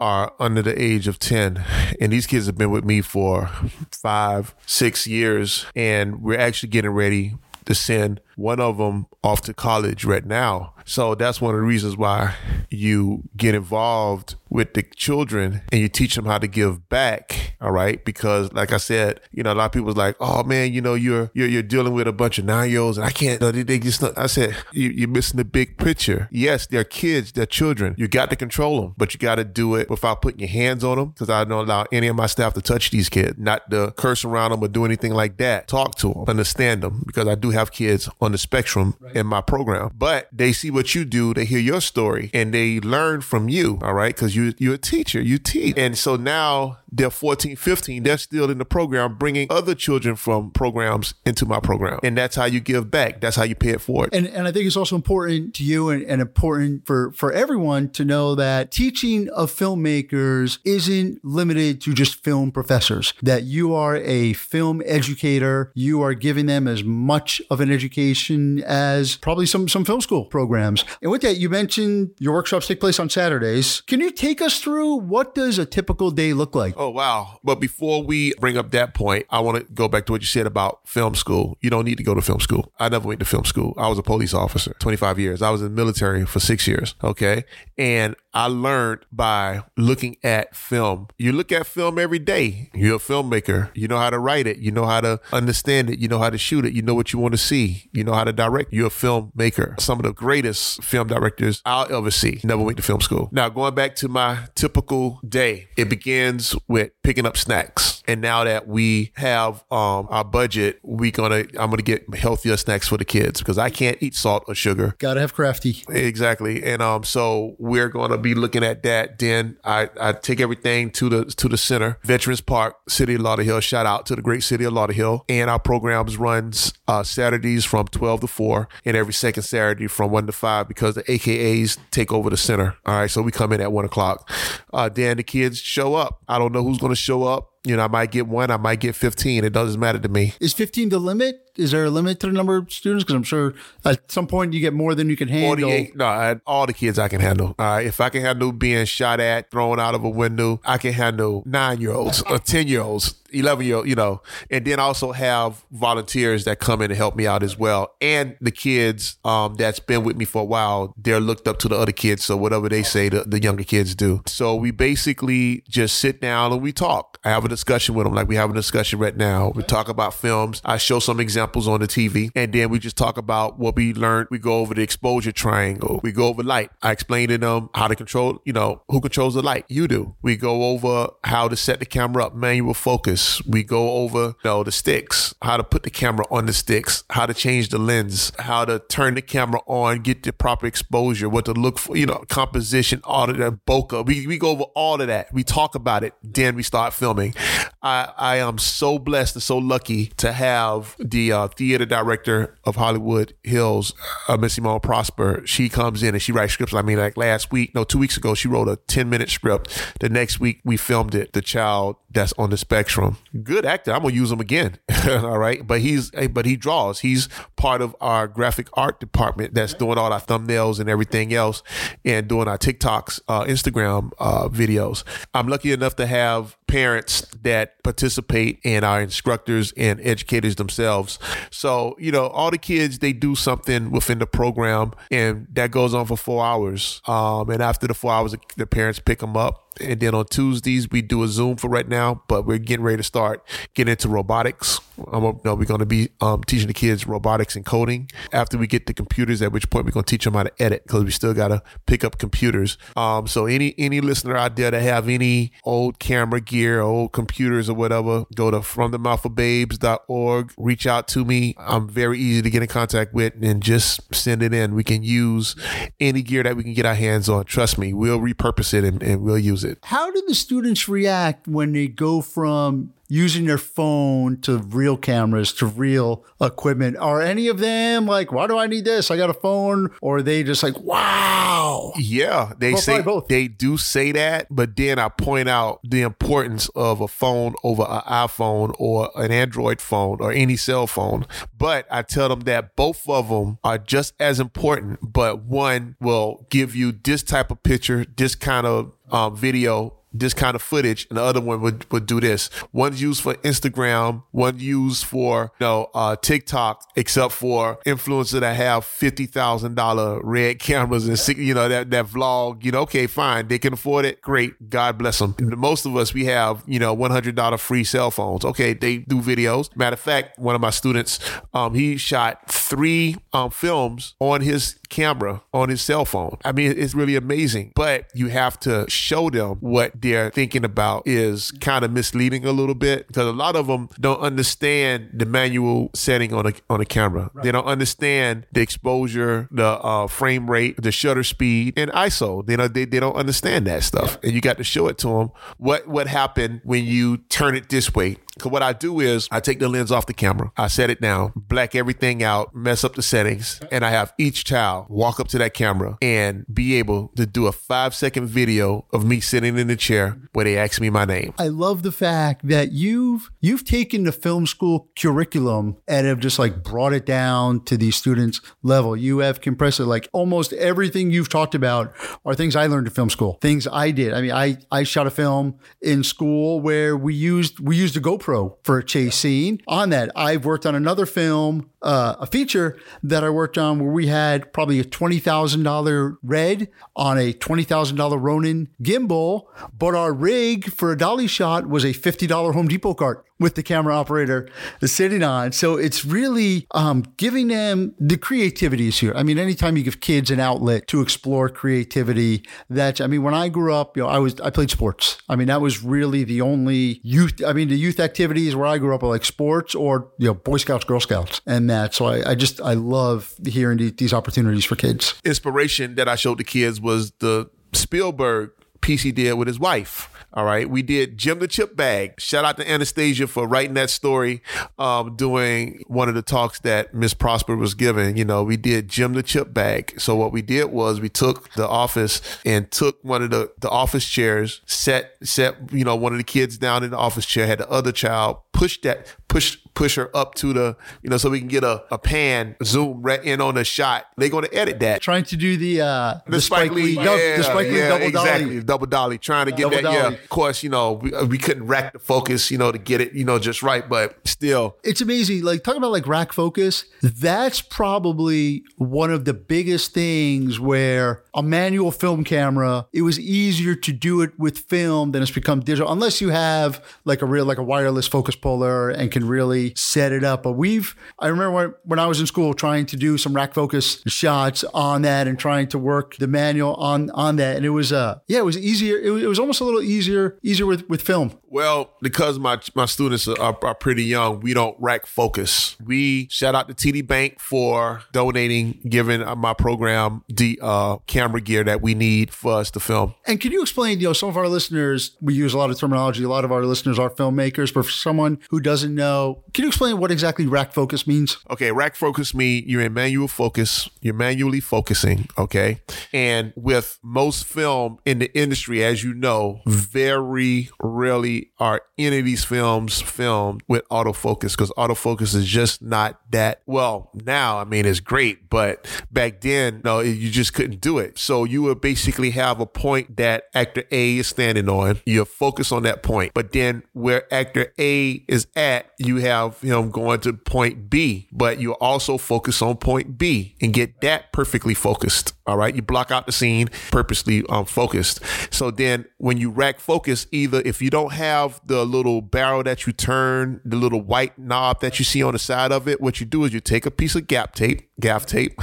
are under the age of 10 and these kids have been with me for five six years and we're actually getting ready to send one of them off to college right now so that's one of the reasons why you get involved with the children and you teach them how to give back all right? Because like i said you know a lot of people's like oh man you know you're you're, you're dealing with a bunch of nine year olds and i can't they, they just not, i said you, you're missing the big picture. Yes they're kids they're children. You got to control them but you got to do it without putting your hands on them because i don't allow any of my staff to touch these kids not to curse around them or do anything like that. Talk to them understand them because i do have kids on the spectrum in my program. But they see what you do they hear your story and they learn from you all right? Because you you're a teacher you teach. And so now they're 14 15 they're still in the program bringing other children from programs into my program and that's how you give back that's how you pay it forward And, and I think it's also important to you and, and important for, for everyone to know that teaching of filmmakers isn't limited to just film professors, that you are a film educator. You are giving them as much of an education as probably some, some film school programs. And with that, you mentioned your workshops take place on Saturdays. Can you take us through what does a typical day look like? Oh, wow. But before we bring up that point, I want to go back to what you said about film school. You don't need to go to film school. I never went to film school. I was a police officer, 25 years. I was in the military for six years. Okay. And I learned by looking at film. You look at film every day. You're a filmmaker. You know how to write it. You know how to understand it. You know how to shoot it. You know what you want to see. You know how to direct. You're a filmmaker. Some of the greatest film directors I'll ever see never went to film school. Now, going back to my typical day, it begins with picking up snacks. And now that we have um, our budget, we gonna I'm gonna get healthier snacks for the kids because I can't eat salt or sugar. Gotta have crafty. Exactly. And um so we're gonna be looking at that. Then I, I take everything to the to the center, Veterans Park, City of Lauderhill. Shout out to the great city of Lauderhill. And our programs runs uh Saturdays from twelve to four and every second Saturday from one to five because the AKAs take over the center. All right. So we come in at one o'clock. Uh then the kids show up. I don't know who's gonna show up. You know, I might get one, I might get 15. It doesn't matter to me. Is 15 the limit? Is there a limit to the number of students? Because I'm sure at some point you get more than you can handle. No, I, all the kids I can handle. Uh, if I can handle being shot at, thrown out of a window, I can handle nine year olds or 10 year olds. 11 year old, you know, and then also have volunteers that come in and help me out as well. And the kids um, that's been with me for a while, they're looked up to the other kids. So whatever they say, the, the younger kids do. So we basically just sit down and we talk. I have a discussion with them like we have a discussion right now. We talk about films. I show some examples on the TV and then we just talk about what we learned. We go over the exposure triangle. We go over light. I explain to them how to control, you know, who controls the light? You do. We go over how to set the camera up, manual focus. We go over, you know, the sticks, how to put the camera on the sticks, how to change the lens, how to turn the camera on, get the proper exposure, what to look for, you know, composition, all of that, bokeh. We, we go over all of that. We talk about it. Then we start filming. I, I am so blessed and so lucky to have the uh, theater director of Hollywood Hills, uh, Miss Simone Prosper. She comes in and she writes scripts. I mean, like last week, no, two weeks ago, she wrote a 10 minute script. The next week, we filmed it. The child that's on the spectrum. Good actor. I'm gonna use him again. all right, but he's but he draws. He's part of our graphic art department that's doing all our thumbnails and everything else, and doing our TikToks, uh, Instagram uh, videos. I'm lucky enough to have parents that participate and our instructors and educators themselves. So, you know, all the kids, they do something within the program and that goes on for four hours. Um, and after the four hours, the parents pick them up and then on Tuesdays we do a Zoom for right now, but we're getting ready to start getting into robotics. Um, you know, we're going to be um, teaching the kids robotics and coding. After we get the computers, at which point we're going to teach them how to edit because we still got to pick up computers. Um, so any any listener out there that have any old camera gear, old computers or whatever, go to fromthemouthofbabes.org. Reach out to me. I'm very easy to get in contact with, and just send it in. We can use any gear that we can get our hands on. Trust me, we'll repurpose it and, and we'll use it. How do the students react when they go from using their phone to real cameras to real equipment? Are any of them like, why do I need this? I got a phone. Or are they just like, wow? Yeah, they Well, say both. they do say that, but then I point out the importance of a phone over an iPhone or an Android phone or any cell phone. But I tell them that both of them are just as important, but one will give you this type of picture, this kind of um, video this kind of footage and the other one would, would do this. One's used for Instagram, one used for, you know, uh, TikTok, except for influencers that have $50,000 red cameras and, you know, that, that vlog, you know, okay, fine. They can afford it. Great. God bless them. Most of us, we have, you know, $100 free cell phones. Okay. They do videos. Matter of fact, one of my students, um, he shot three, um, films on his camera on his cell phone. I mean, it's really amazing, but you have to show them what they're thinking about is kind of misleading a little bit because a lot of them don't understand the manual setting on a on a camera. They don't understand the exposure, the uh, frame rate, the shutter speed, and ISO. They know they, they don't understand that stuff, and you got to show it to them. What what happened when you turn it this way? Cause what I do is I take the lens off the camera, I set it down, black everything out, mess up the settings, and I have each child walk up to that camera and be able to do a five second video of me sitting in the chair where they ask me my name. I love the fact that you've you've taken the film school curriculum and have just like brought it down to the students level. You have compressed it like almost everything you've talked about are things I learned in film school. Things I did. I mean, I I shot a film in school where we used we used a GoPro for a chase scene. On that, I've worked on another film, uh, a feature that I worked on where we had probably a twenty thousand dollar red on a twenty thousand dollar Ronin gimbal, but our rig for a dolly shot was a fifty dollar Home Depot cart with the camera operator sitting on. So it's really um, giving them the creativity is here. I mean, anytime you give kids an outlet to explore creativity, that's I mean, when I grew up, you know, I was I played sports. I mean, that was really the only youth. I mean, the youth activities where I grew up are like sports or you know, Boy Scouts, Girl Scouts, and that. So I, I just I love hearing the- these opportunities for kids. Inspiration that I showed the kids was the Spielberg piece he did with his wife. All right. We did Jim the Chip Bag. Shout out to Anastasia for writing that story, um, doing one of the talks that Miss Prosper was giving. You know, we did Jim the Chip Bag. So what we did was we took the office and took one of the, the office chairs, set, set, you know, one of the kids down in the office chair, had the other child push that, push, push her up to the, you know, so we can get a, a pan zoom right in on the shot. They're going to edit that. Trying to do the uh, The, Spike Lee, dou- yeah, the Spike Lee yeah, double exactly, dolly. double dolly, trying to get Double that. Yeah, of course, you know we, we couldn't rack the focus, you know, to get it, you know, just right, but still, it's amazing. Like talking about like rack focus, that's probably one of the biggest things where a manual film camera, it was easier to do it with film than it's become digital, unless you have like a real like a wireless focus puller and can really set it up. But we've I remember when, when I was in school trying to do some rack focus shots on that and trying to work the manual on on that. And it was uh yeah, it was easier. It was, it was almost a little easier easier with, with film. well, because my my students are, are, are pretty young, we don't rack focus. We shout out to TD Bank for donating, giving uh, my program the uh, camera gear that we need for us to film. And can you explain, you know, some of our listeners, we use a lot of terminology. A lot of our listeners are filmmakers, but for someone who doesn't know, can you explain what exactly rack focus means? Okay, rack focus means you're in manual focus. You're manually focusing. Okay, and with most film in the industry, as you know, very rarely are any of these films filmed with autofocus because autofocus is just not that well. Now, I mean, it's great, but back then, no, you just couldn't do it. So you would basically have a point that actor A is standing on. You focus on that point, but then where actor A is at, you have him going to point B, but you also focus on point B and get that perfectly focused. All right. You block out the scene purposely um, focused. So then when you rack focus, either if you don't have the little barrel that you turn, the little white knob that you see on the side of it, what you do is you take a piece of gap tape, gaff tape,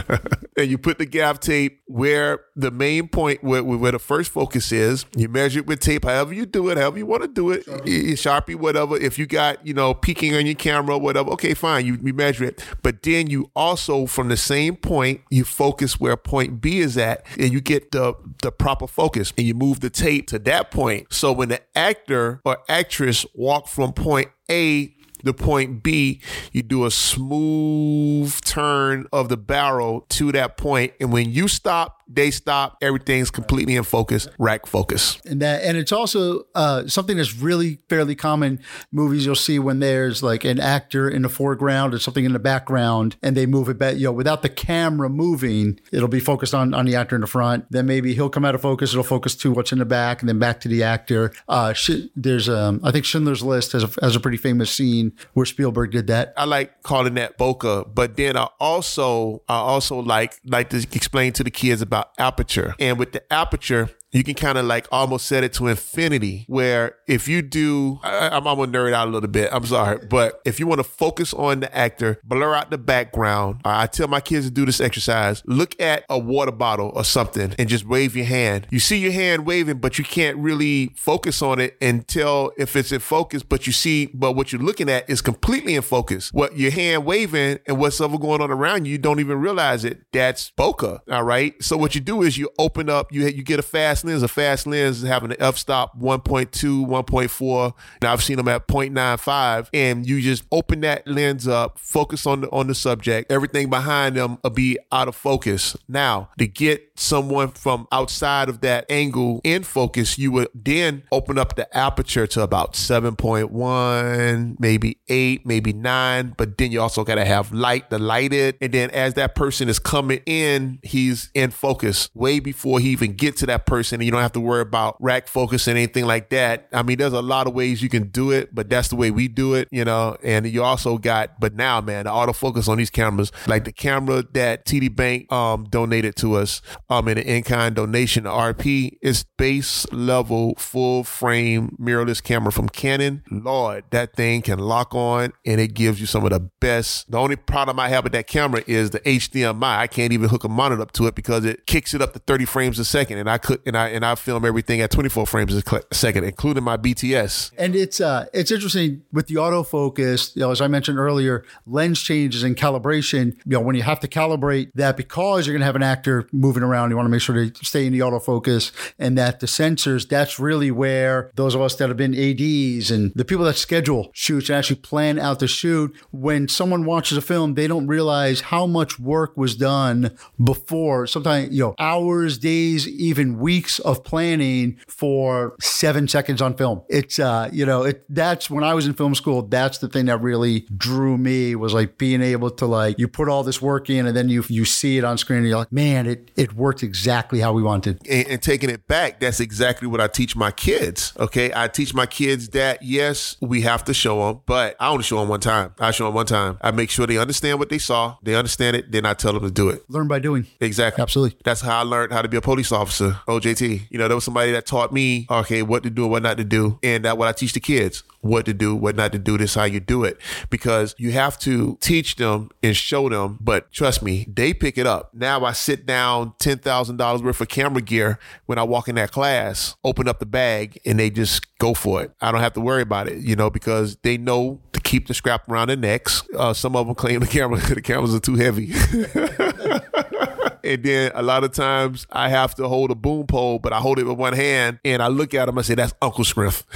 and you put the gaff tape where the main point where, where the first focus is. You measure it with tape, however you do it, however you want to do it, Sharpie, Sharpie whatever. If you got, you know, peeking on your camera, whatever, okay, fine, you, you measure it. But then you also, from the same point, you focus where point B is at, and you get the the proper focus, and you move the tape to that point. So when the actor or actress walk from point A to point B, you do a smooth turn of the barrel to that point, and when you stop, they stop. Everything's completely in focus, rack focus. And that, and it's also uh, something that's really fairly common. Movies you'll see when there's like an actor in the foreground or something in the background, and they move it back. You know, without the camera moving, it'll be focused on on the actor in the front. Then maybe he'll come out of focus. It'll focus to what's in the back, and then back to the actor. Uh, there's um, I think Schindler's List has a, has a pretty famous scene where Spielberg did that. I like calling that bokeh, but then I also I also like like to explain to the kids about about aperture. And with the aperture, you can kind of like almost set it to infinity where if you do I, am gonna nerd out a little bit i'm sorry but if you want to focus on the actor blur out the background i tell my kids to do this exercise look at a water bottle or something and just wave your hand. You see your hand waving but you can't really focus on it until if it's in focus but you see but what you're looking at is completely in focus. What your hand waving and what's ever going on around you you don't even realize it. That's bokeh all right? So what you do is you open up you you get a fast fast lens, a fast lens is having an f-stop 1.2, 1.4. Now I've seen them at 0.95, and you just open that lens up, focus on the on the subject. Everything behind them will be out of focus. Now to get someone from outside of that angle in focus, you would then open up the aperture to about 7.1, maybe 8, maybe 9. But then you also got to have light light it. And then as that person is coming in, he's in focus way before he even get to that person. And you don't have to worry about rack focus and anything like that. I mean, there's a lot of ways you can do it, but that's the way we do it, you know. And you also got, but now, man, the autofocus on these cameras, like the camera that TD Bank um, donated to us, um, in an in-kind donation to RP. is base level full frame mirrorless camera from Canon. Lord, that thing can lock on and it gives you some of the best. The only problem I have with that camera is the HDMI. I can't even hook a monitor up to it because it kicks it up to 30 frames a second, and I could and I and I film everything at 24 frames a second, including my BTS. And it's uh it's interesting with the autofocus. You know, as I mentioned earlier, lens changes and calibration. You know, when you have to calibrate that because you're going to have an actor moving around. You want to make sure they stay in the autofocus and that the sensors, that's really where those of us that have been ADs and the people that schedule shoots and actually plan out the shoot, when someone watches a film, they don't realize how much work was done before. Sometimes, you know, hours, days, even weeks of planning for seven seconds on film. It's, uh, you know, it, that's when I was in film school, that's the thing that really drew me was like being able to like, you put all this work in and then you, you see it on screen and you're like, man, it, it worked exactly how we wanted. And, and, taking it back, that's exactly what I teach my kids. Okay. I teach my kids that, yes, we have to show them, but I only show them one time. I show them one time. I make sure they understand what they saw, they understand it, then I tell them to do it. Learn by doing. Exactly. Absolutely. That's how I learned how to be a police officer, You know, there was somebody that taught me, okay, what to do and what not to do. And that what I teach the kids what to do, what not to do. This how you do it because you have to teach them and show them. But trust me, they pick it up. Now I sit down ten thousand dollars worth of camera gear when I walk in that class, open up the bag, and they just go for it. I don't have to worry about it, you know, because they know to keep the strap around their necks. Uh, some of them claim the camera the cameras are too heavy. and then a lot of times I have to hold a boom pole, but I hold it with one hand and I look at them and I say, "That's Uncle Smith."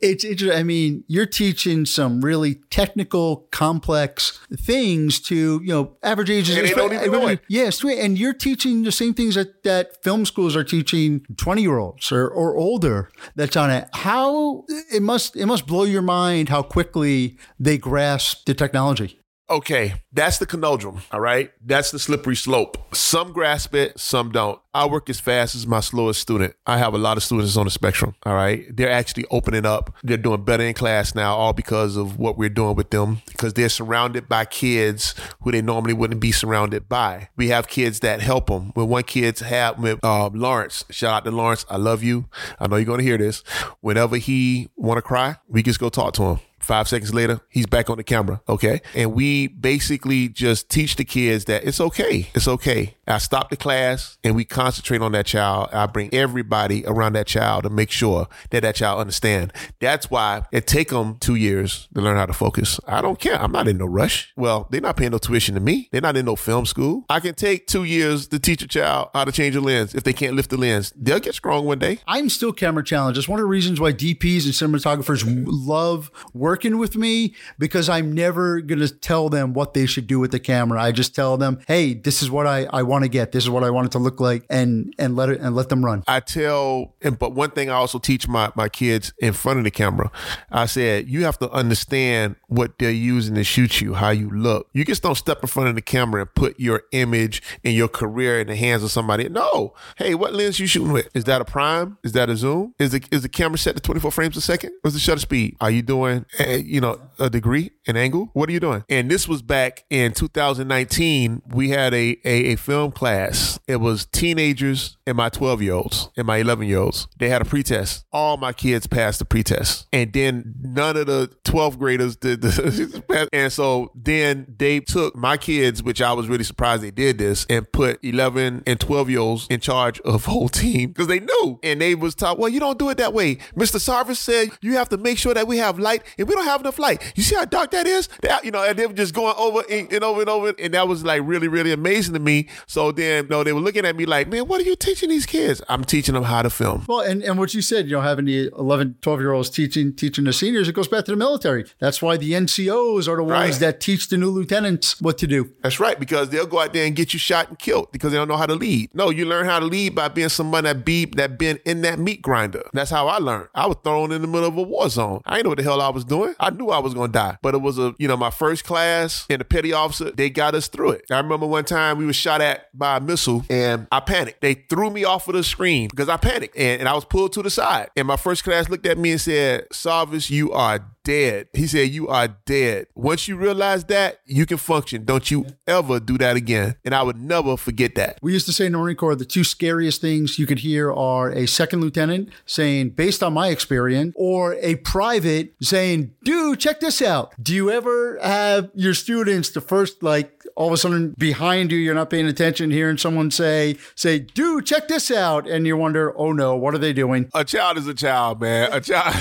it's interesting. I mean, you're teaching some really technical, complex things to you know average ages. And they don't even know it. Yes, and you're teaching the same things that, that film schools are teaching twenty year olds or, or older. That's on it. How it must it must blow your mind how quickly they grasp the technology. Okay, that's the conundrum, all right? That's the slippery slope. Some grasp it, some don't. I work as fast as my slowest student. I have a lot of students on the spectrum, all right? They're actually opening up. They're doing better in class now, all because of what we're doing with them, because they're surrounded by kids who they normally wouldn't be surrounded by. We have kids that help them. When one kid's have with uh, Lawrence, shout out to Lawrence, I love you. I know you're going to hear this. Whenever he want to cry, we just go talk to him. Five seconds later, he's back on the camera. Okay. And we basically just teach the kids that it's okay. It's okay. I stop the class and we concentrate on that child. I bring everybody around that child to make sure that that child understand. That's why it take them two years to learn how to focus. I don't care. I'm not in no rush. Well, they're not paying no tuition to me. They're not in no film school. I can take two years to teach a child how to change a lens. If they can't lift the lens, they'll get strong one day. I'm still camera challenged. It's one of the reasons why DPs and cinematographers love working with me because I'm never going to tell them what they should do with the camera. I just tell them, hey, this is what I, I want to get. This is what I want it to look like and, and let it, and let them run. I tell, and but one thing I also teach my, my kids in front of the camera, I said, you have to understand what they're using to shoot you, how you look. You just don't step in front of the camera and put your image and your career in the hands of somebody. No. Hey, what lens you shooting with? Is that a prime? Is that a zoom? Is the, is the camera set to 24 frames a second? What's the shutter speed? Are you doing, Eh, you know, a degree, an angle? What are you doing? And this was back in 2019. We had a, a, a film class. It was teenagers and my 12 year olds and my 11 year olds. They had a pretest. All my kids passed the pretest. And then none of the 12th graders did the, and so then they took my kids, which I was really surprised they did this, and put 11 and 12 year olds in charge of whole team because they knew. And they was taught, well, you don't do it that way. Mr. Sarvis said you have to make sure that we have light and we don't have enough light. You see how dark that is? That, you know, and they were just going over and, and over and over. And that was like really, really amazing to me. So then, you know, they were looking at me like, man, what are you teaching these kids? I'm teaching them how to film. Well, and, and what you said, you know, having the 11, 12 year olds teaching, teaching the seniors, it goes back to the military. That's why the NCOs are the ones Right. that teach the new lieutenants what to do. That's right, because they'll go out there and get you shot and killed because they don't know how to lead. No, you learn how to lead by being someone that be that been in that meat grinder. That's how I learned. I was thrown in the middle of a war zone. I didn't know what the hell I was doing. I knew I was gonna die. But it was a you know, my first class and the petty officer, they got us through it. I remember one time we were shot at by a missile and I panicked. They threw me off of the screen because I panicked and, and I was pulled to the side. And my first class looked at me and said, Sarvis, you are dead. He said, You are dead. Once you realize that, you can function. Don't you ever do that again. And I would never forget that. We used to say in the Marine Corps the two scariest things you could hear are a second lieutenant saying, based on my experience, or a private saying, dude, check this out. Do you ever have your students the first, like, all of a sudden behind you, you're not paying attention, hearing someone say, say, dude, check this out. And you wonder, oh no, what are they doing? A child is a child, man. A child.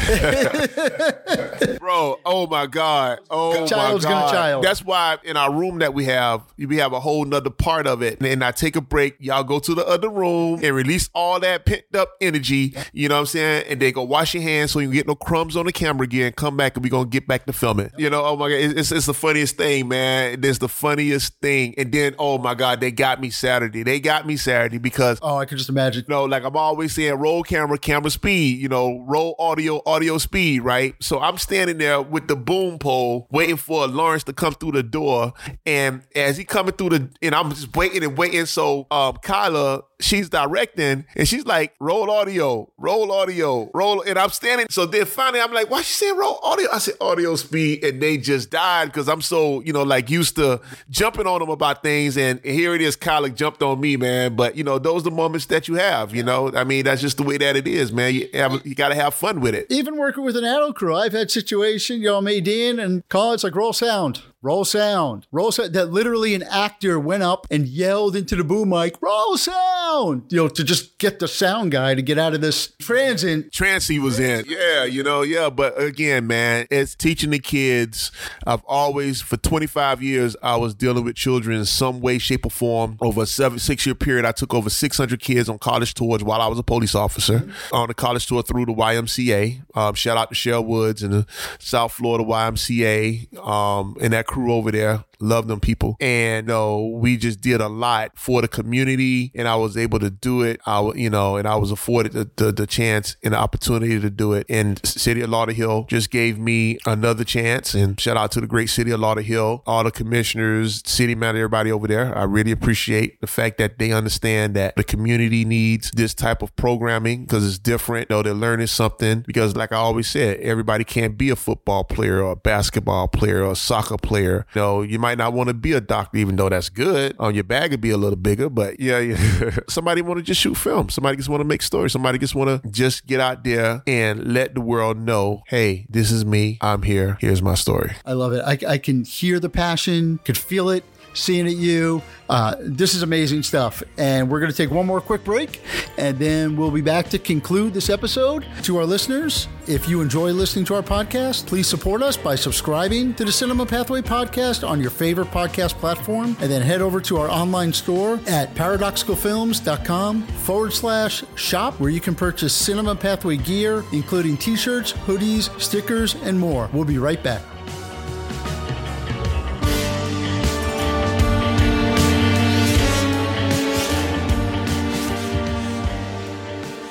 Bro, oh my God. Oh Child's my God. child. That's why in our room that we have, we have a whole nother part of it. And I take a break. Y'all go to the other room and release all that pent up energy. You know what I'm saying? And then go wash your hands so you can get no crumbs on the camera again. Come back and we're gonna get back to filming. You know, oh my God. It's, it's the funniest thing, man. It's the funniest thing. And then, oh my God, they got me Saturday. They got me Saturday because Oh, I can just imagine. you know, like I'm always saying, roll camera, camera speed, you know, roll audio, audio speed, right? So I'm standing there with the boom pole waiting for Lawrence to come through the door. And as he coming through the, and I'm just waiting and waiting. So um, Kyla, she's directing and she's like, roll audio, roll audio, roll. And I'm standing. So then finally I'm like, why she saying roll audio? I said audio speed. And they just died because I'm so, you know, like used to jumping on them about things. And here it is, Kyla jumped on me, man. But, you know, those are the moments that you have, you know? I mean, that's just the way that it is, man. You, you got to have fun with it. Even working with an adult crew, I've had situation, you know, I'm ADing and call it's like roll sound. Roll sound, roll sound. That literally an actor went up and yelled into the boom mic, roll sound, you know, to just get the sound guy to get out of this transit. Trancy was in. Yeah, you know, yeah. But again, man, it's teaching the kids. I've always, for 25 years, I was dealing with children in some way, shape, or form. Over a seven, six year period, I took over 600 kids on college tours while I was a police officer mm-hmm. on a college tour through the YMCA. Um, shout out to Shell Woods and the South Florida YMCA um, and that crew over there. Love them people. And no, we just did a lot for the community and I was able to do it. I, you know, and I was afforded the, the, the chance and the opportunity to do it. And City of Lauderhill just gave me another chance. And shout out to the great City of Lauderhill, all the commissioners, city manager, everybody over there. I really appreciate the fact that they understand that the community needs this type of programming because it's different. Though know, they're learning something because like I always said, everybody can't be a football player or a basketball player or a soccer player. You know, you might not want to be a doctor, even though that's good. On um, your bag would be a little bigger, but yeah, yeah. somebody want to just shoot film. Somebody just want to make stories. Somebody just want to just get out there and let the world know, hey, this is me. I'm here. Here's my story. I love it. I, I can hear the passion, could feel it seeing it you. Uh, this is amazing stuff. And we're going to take one more quick break and then we'll be back to conclude this episode. To our listeners, if you enjoy listening to our podcast, please support us by subscribing to the Cinema Pathway podcast on your favorite podcast platform and then head over to our online store at paradoxicalfilms.com forward slash shop where you can purchase Cinema Pathway gear, including t shirts, hoodies, stickers, and more. We'll be right back.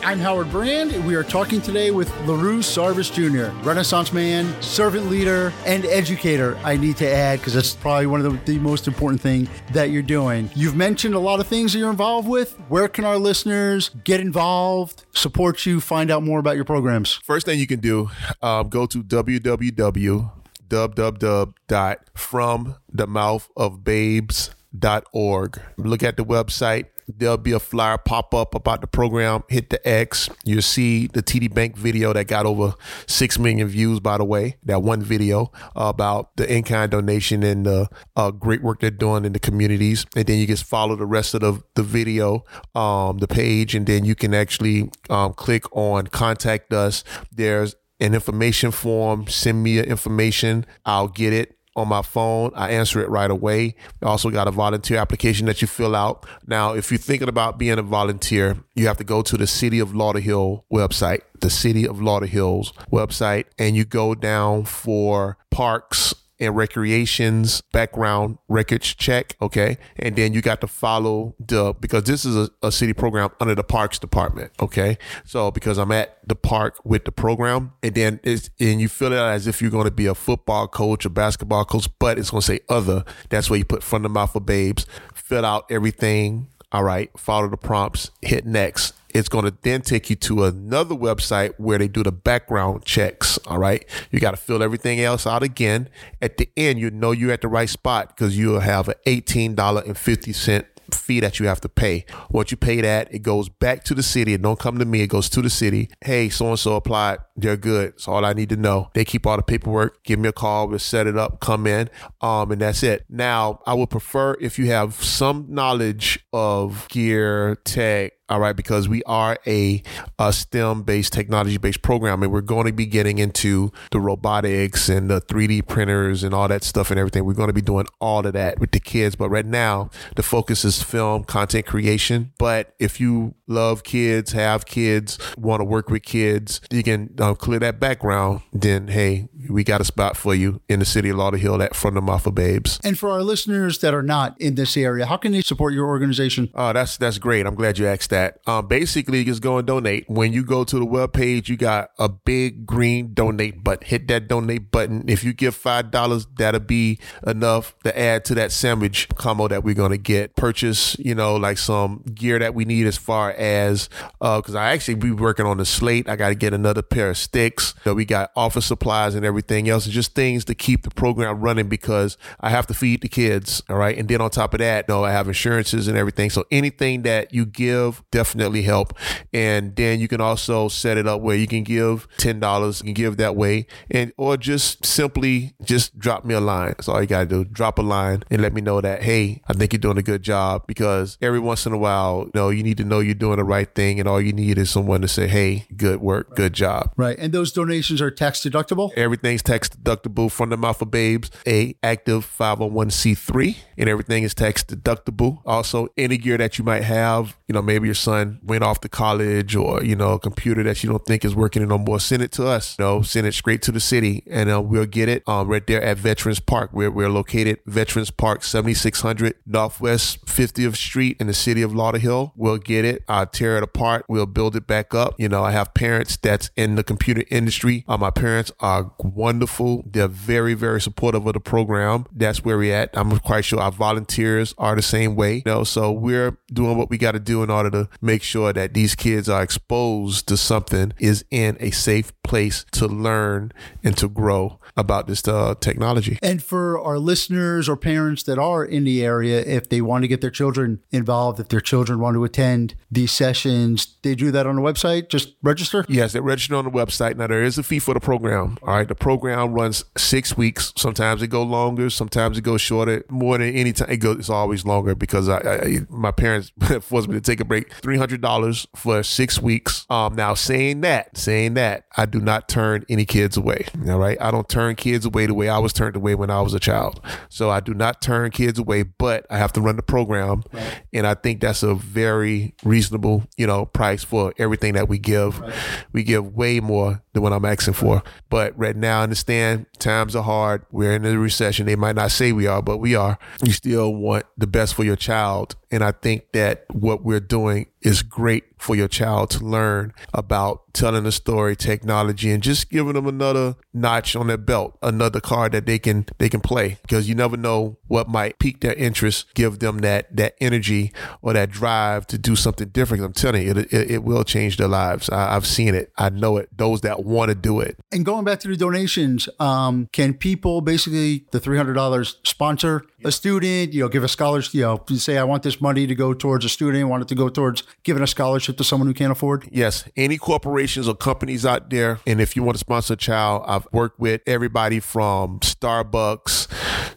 I'm Howard Brand. We are talking today with Lerue Sarvis Jr., Renaissance man, servant leader, and educator. I need to add because that's probably one of the, the, most important thing that you're doing. You've mentioned a lot of things that you're involved with. Where can our listeners get involved, support you, find out more about your programs? First thing you can do, um, go to www.fromthemouthofbabes.org. Look at the website there'll be a flyer pop up about the program. Hit the X. You'll see the TD Bank video that got over 6 million views, by the way. That one video about the in kind donation and the uh, great work they're doing in the communities. And then you just follow the rest of the, the video, um, the page, and then you can actually um, click on contact us. There's an information form. Send me your information. I'll get it on my phone. I answer it right away. I also got a volunteer application that you fill out. Now, if you're thinking about being a volunteer, you have to go to the City of Lauderhill website, the City of Lauderhill's website, and you go down for parks and recreations background records check. Okay. And then you got to follow the, because this is a, a, city program under the parks department. Okay. So because I'm at the park with the program and then it's, and you fill it out as if you're going to be a football coach, a basketball coach, but it's going to say other. That's where you put From the Mouth of Babes, fill out everything. All right. Follow the prompts, hit next it's going to then take you to another website where they do the background checks. All right. You got to fill everything else out again. At the end, you know you're at the right spot because you'll have an $18.50 fee that you have to pay. Once you pay that, it goes back to the city. It don't come to me. It goes to the city. Hey, so and so applied. They're good. That's all I need to know. They keep all the paperwork. Give me a call. We'll set it up. Come in. Um, and that's it. Now, I would prefer if you have some knowledge of gear, tech, all right, because we are a, a STEM based, technology based program, and we're going to be getting into the robotics and the 3D printers and all that stuff and everything. We're going to be doing all of that with the kids. But right now, the focus is film content creation. But if you love kids, have kids, want to work with kids, you can uh, clear that background. Then, hey, we got a spot for you in the city of Lauderhill at From the Mouth of Babes. And for our listeners that are not in this area, how can they support your organization? Oh, that's that's great. I'm glad you asked that. Um, basically, just go and donate. When you go to the web page, you got a big green donate button. Hit that donate button. If you give five dollars, that'll be enough to add to that sandwich combo that we're gonna get. Purchase, you know, like some gear that we need as far as because uh, I actually be working on the slate. I got to get another pair of sticks. So we got office supplies and everything else. It's just things to keep the program running because I have to feed the kids. All right, and then on top of that, no, I have insurances and everything. So anything that you give definitely help. And then you can also set it up where you can give ten dollars, you can give that way, and or just simply just drop me a line. That's all you gotta do. Drop a line and let me know that hey, I think you're doing a good job because every once in a while, you know, you need to know you're doing the right thing, and all you need is someone to say, hey, good work, good job. Right. And those donations are tax deductible. Everything's tax deductible from the mouth of babes, a active 501c3, and everything is tax deductible. Also, any gear that you might have, you know, maybe your son went off to college or, you know, a computer that you don't think is working no more, send it to us. You know, send it straight to the city and uh, we'll get it um, right there at Veterans Park. Where we're located, Veterans Park, 7600 Northwest 50th Street in the city of Lauderhill. We'll get it, I'll tear it apart, we'll build it back up. You know, I have parents that's in the computer industry. Uh, my parents are wonderful. They're very, very supportive of the program. That's where we're at. I'm quite sure our volunteers are the same way. You know, so we're doing what we got to do in order to make sure that these kids are exposed to something is in a safe place to learn and to grow about this uh, technology. And for our listeners or parents that are in the area, if they want to get their children involved, if their children want to attend these sessions, they do that on the website. Just register. Yes, they register on the website. Now there is a fee for the program. All right, the program runs six weeks. Sometimes it go longer. Sometimes it goes shorter. More than any time, it goes. It's always longer because I, I my parents forced me to take a break. Three hundred dollars for six weeks. Um, now saying that, saying that, I do not turn any kids away. All right, I don't turn kids away the way I was turned away when I was a child. So I do not turn kids away, but I have to run the program, right. and I think that's a very reasonable, you know, price for everything that we give. Right. We give way more than what I'm asking for. But right now, I understand times are hard. We're in a recession. They might not say we are, but we are. You still want the best for your child. And I think that what we're doing is great for your child to learn about telling a story, technology, and just giving them another notch on their belt, another card that they can they can play. Because you never know what might pique their interest, give them that that energy or that drive to do something different. I'm telling you, it it, it will change their lives. I, have seen it. I know it. Those that want to do it. And going back to the donations, um, can people basically the three hundred dollars sponsor a student? You know, give a scholarship. You know, say I want this money to go towards a student. I want it to go towards giving a scholarship to someone who can't afford? Yes. Any corporations or companies out there, and if you want to sponsor a child, I've worked with everybody from Starbucks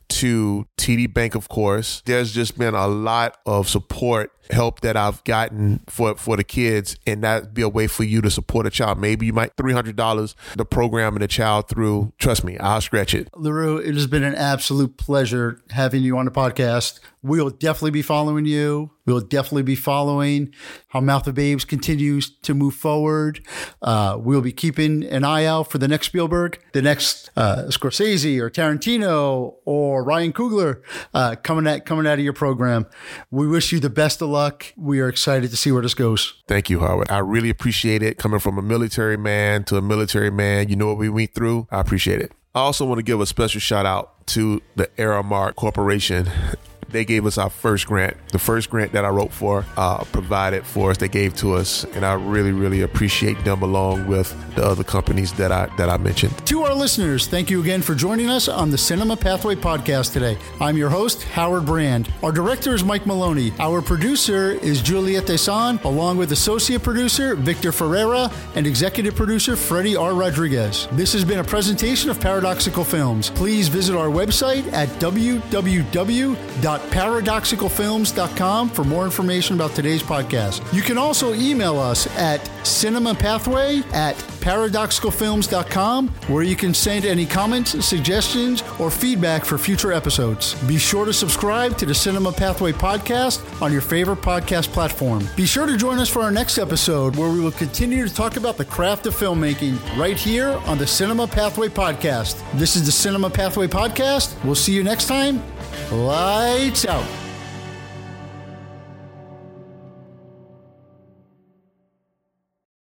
to TD Bank, of course. There's just been a lot of support help that I've gotten for for the kids, and that be a way for you to support a child. Maybe you might three hundred dollars the program and the child through. Trust me, I'll scratch it. Lerue, it has been an absolute pleasure having you on the podcast. We'll definitely be following you. We'll definitely be following how Mouth of Babes continues to move forward. Uh, we'll be keeping an eye out for the next Spielberg, the next uh, Scorsese or Tarantino or Ryan Coogler uh, coming at coming out of your program. We wish you the best of luck. We are excited to see where this goes. Thank you, Howard. I really appreciate it. Coming from a military man to a military man, you know what we went through. I appreciate it. I also want to give a special shout out to the Aramark Corporation they gave us our first grant. The first grant that I wrote for, uh, provided for us, they gave to us, and I really, really appreciate them along with the other companies that I that I mentioned. To our listeners, thank you again for joining us on the Cinema Pathway podcast today. I'm your host, Howard Brand. Our director is Mike Maloney. Our producer is Juliette Desan, along with associate producer Victor Ferreira and executive producer Freddie R. Rodriguez. This has been a presentation of Paradoxical Films. Please visit our website at www www.paradoxicalfilms.com for more information about today's podcast. You can also email us at cinemapathway at paradoxicalfilms.com where you can send any comments, suggestions, or feedback for future episodes. Be sure to subscribe to the Cinema Pathway podcast on your favorite podcast platform. Be sure to join us for our next episode where we will continue to talk about the craft of filmmaking right here on the Cinema Pathway podcast. This is the Cinema Pathway podcast. We'll see you next time. Lights out.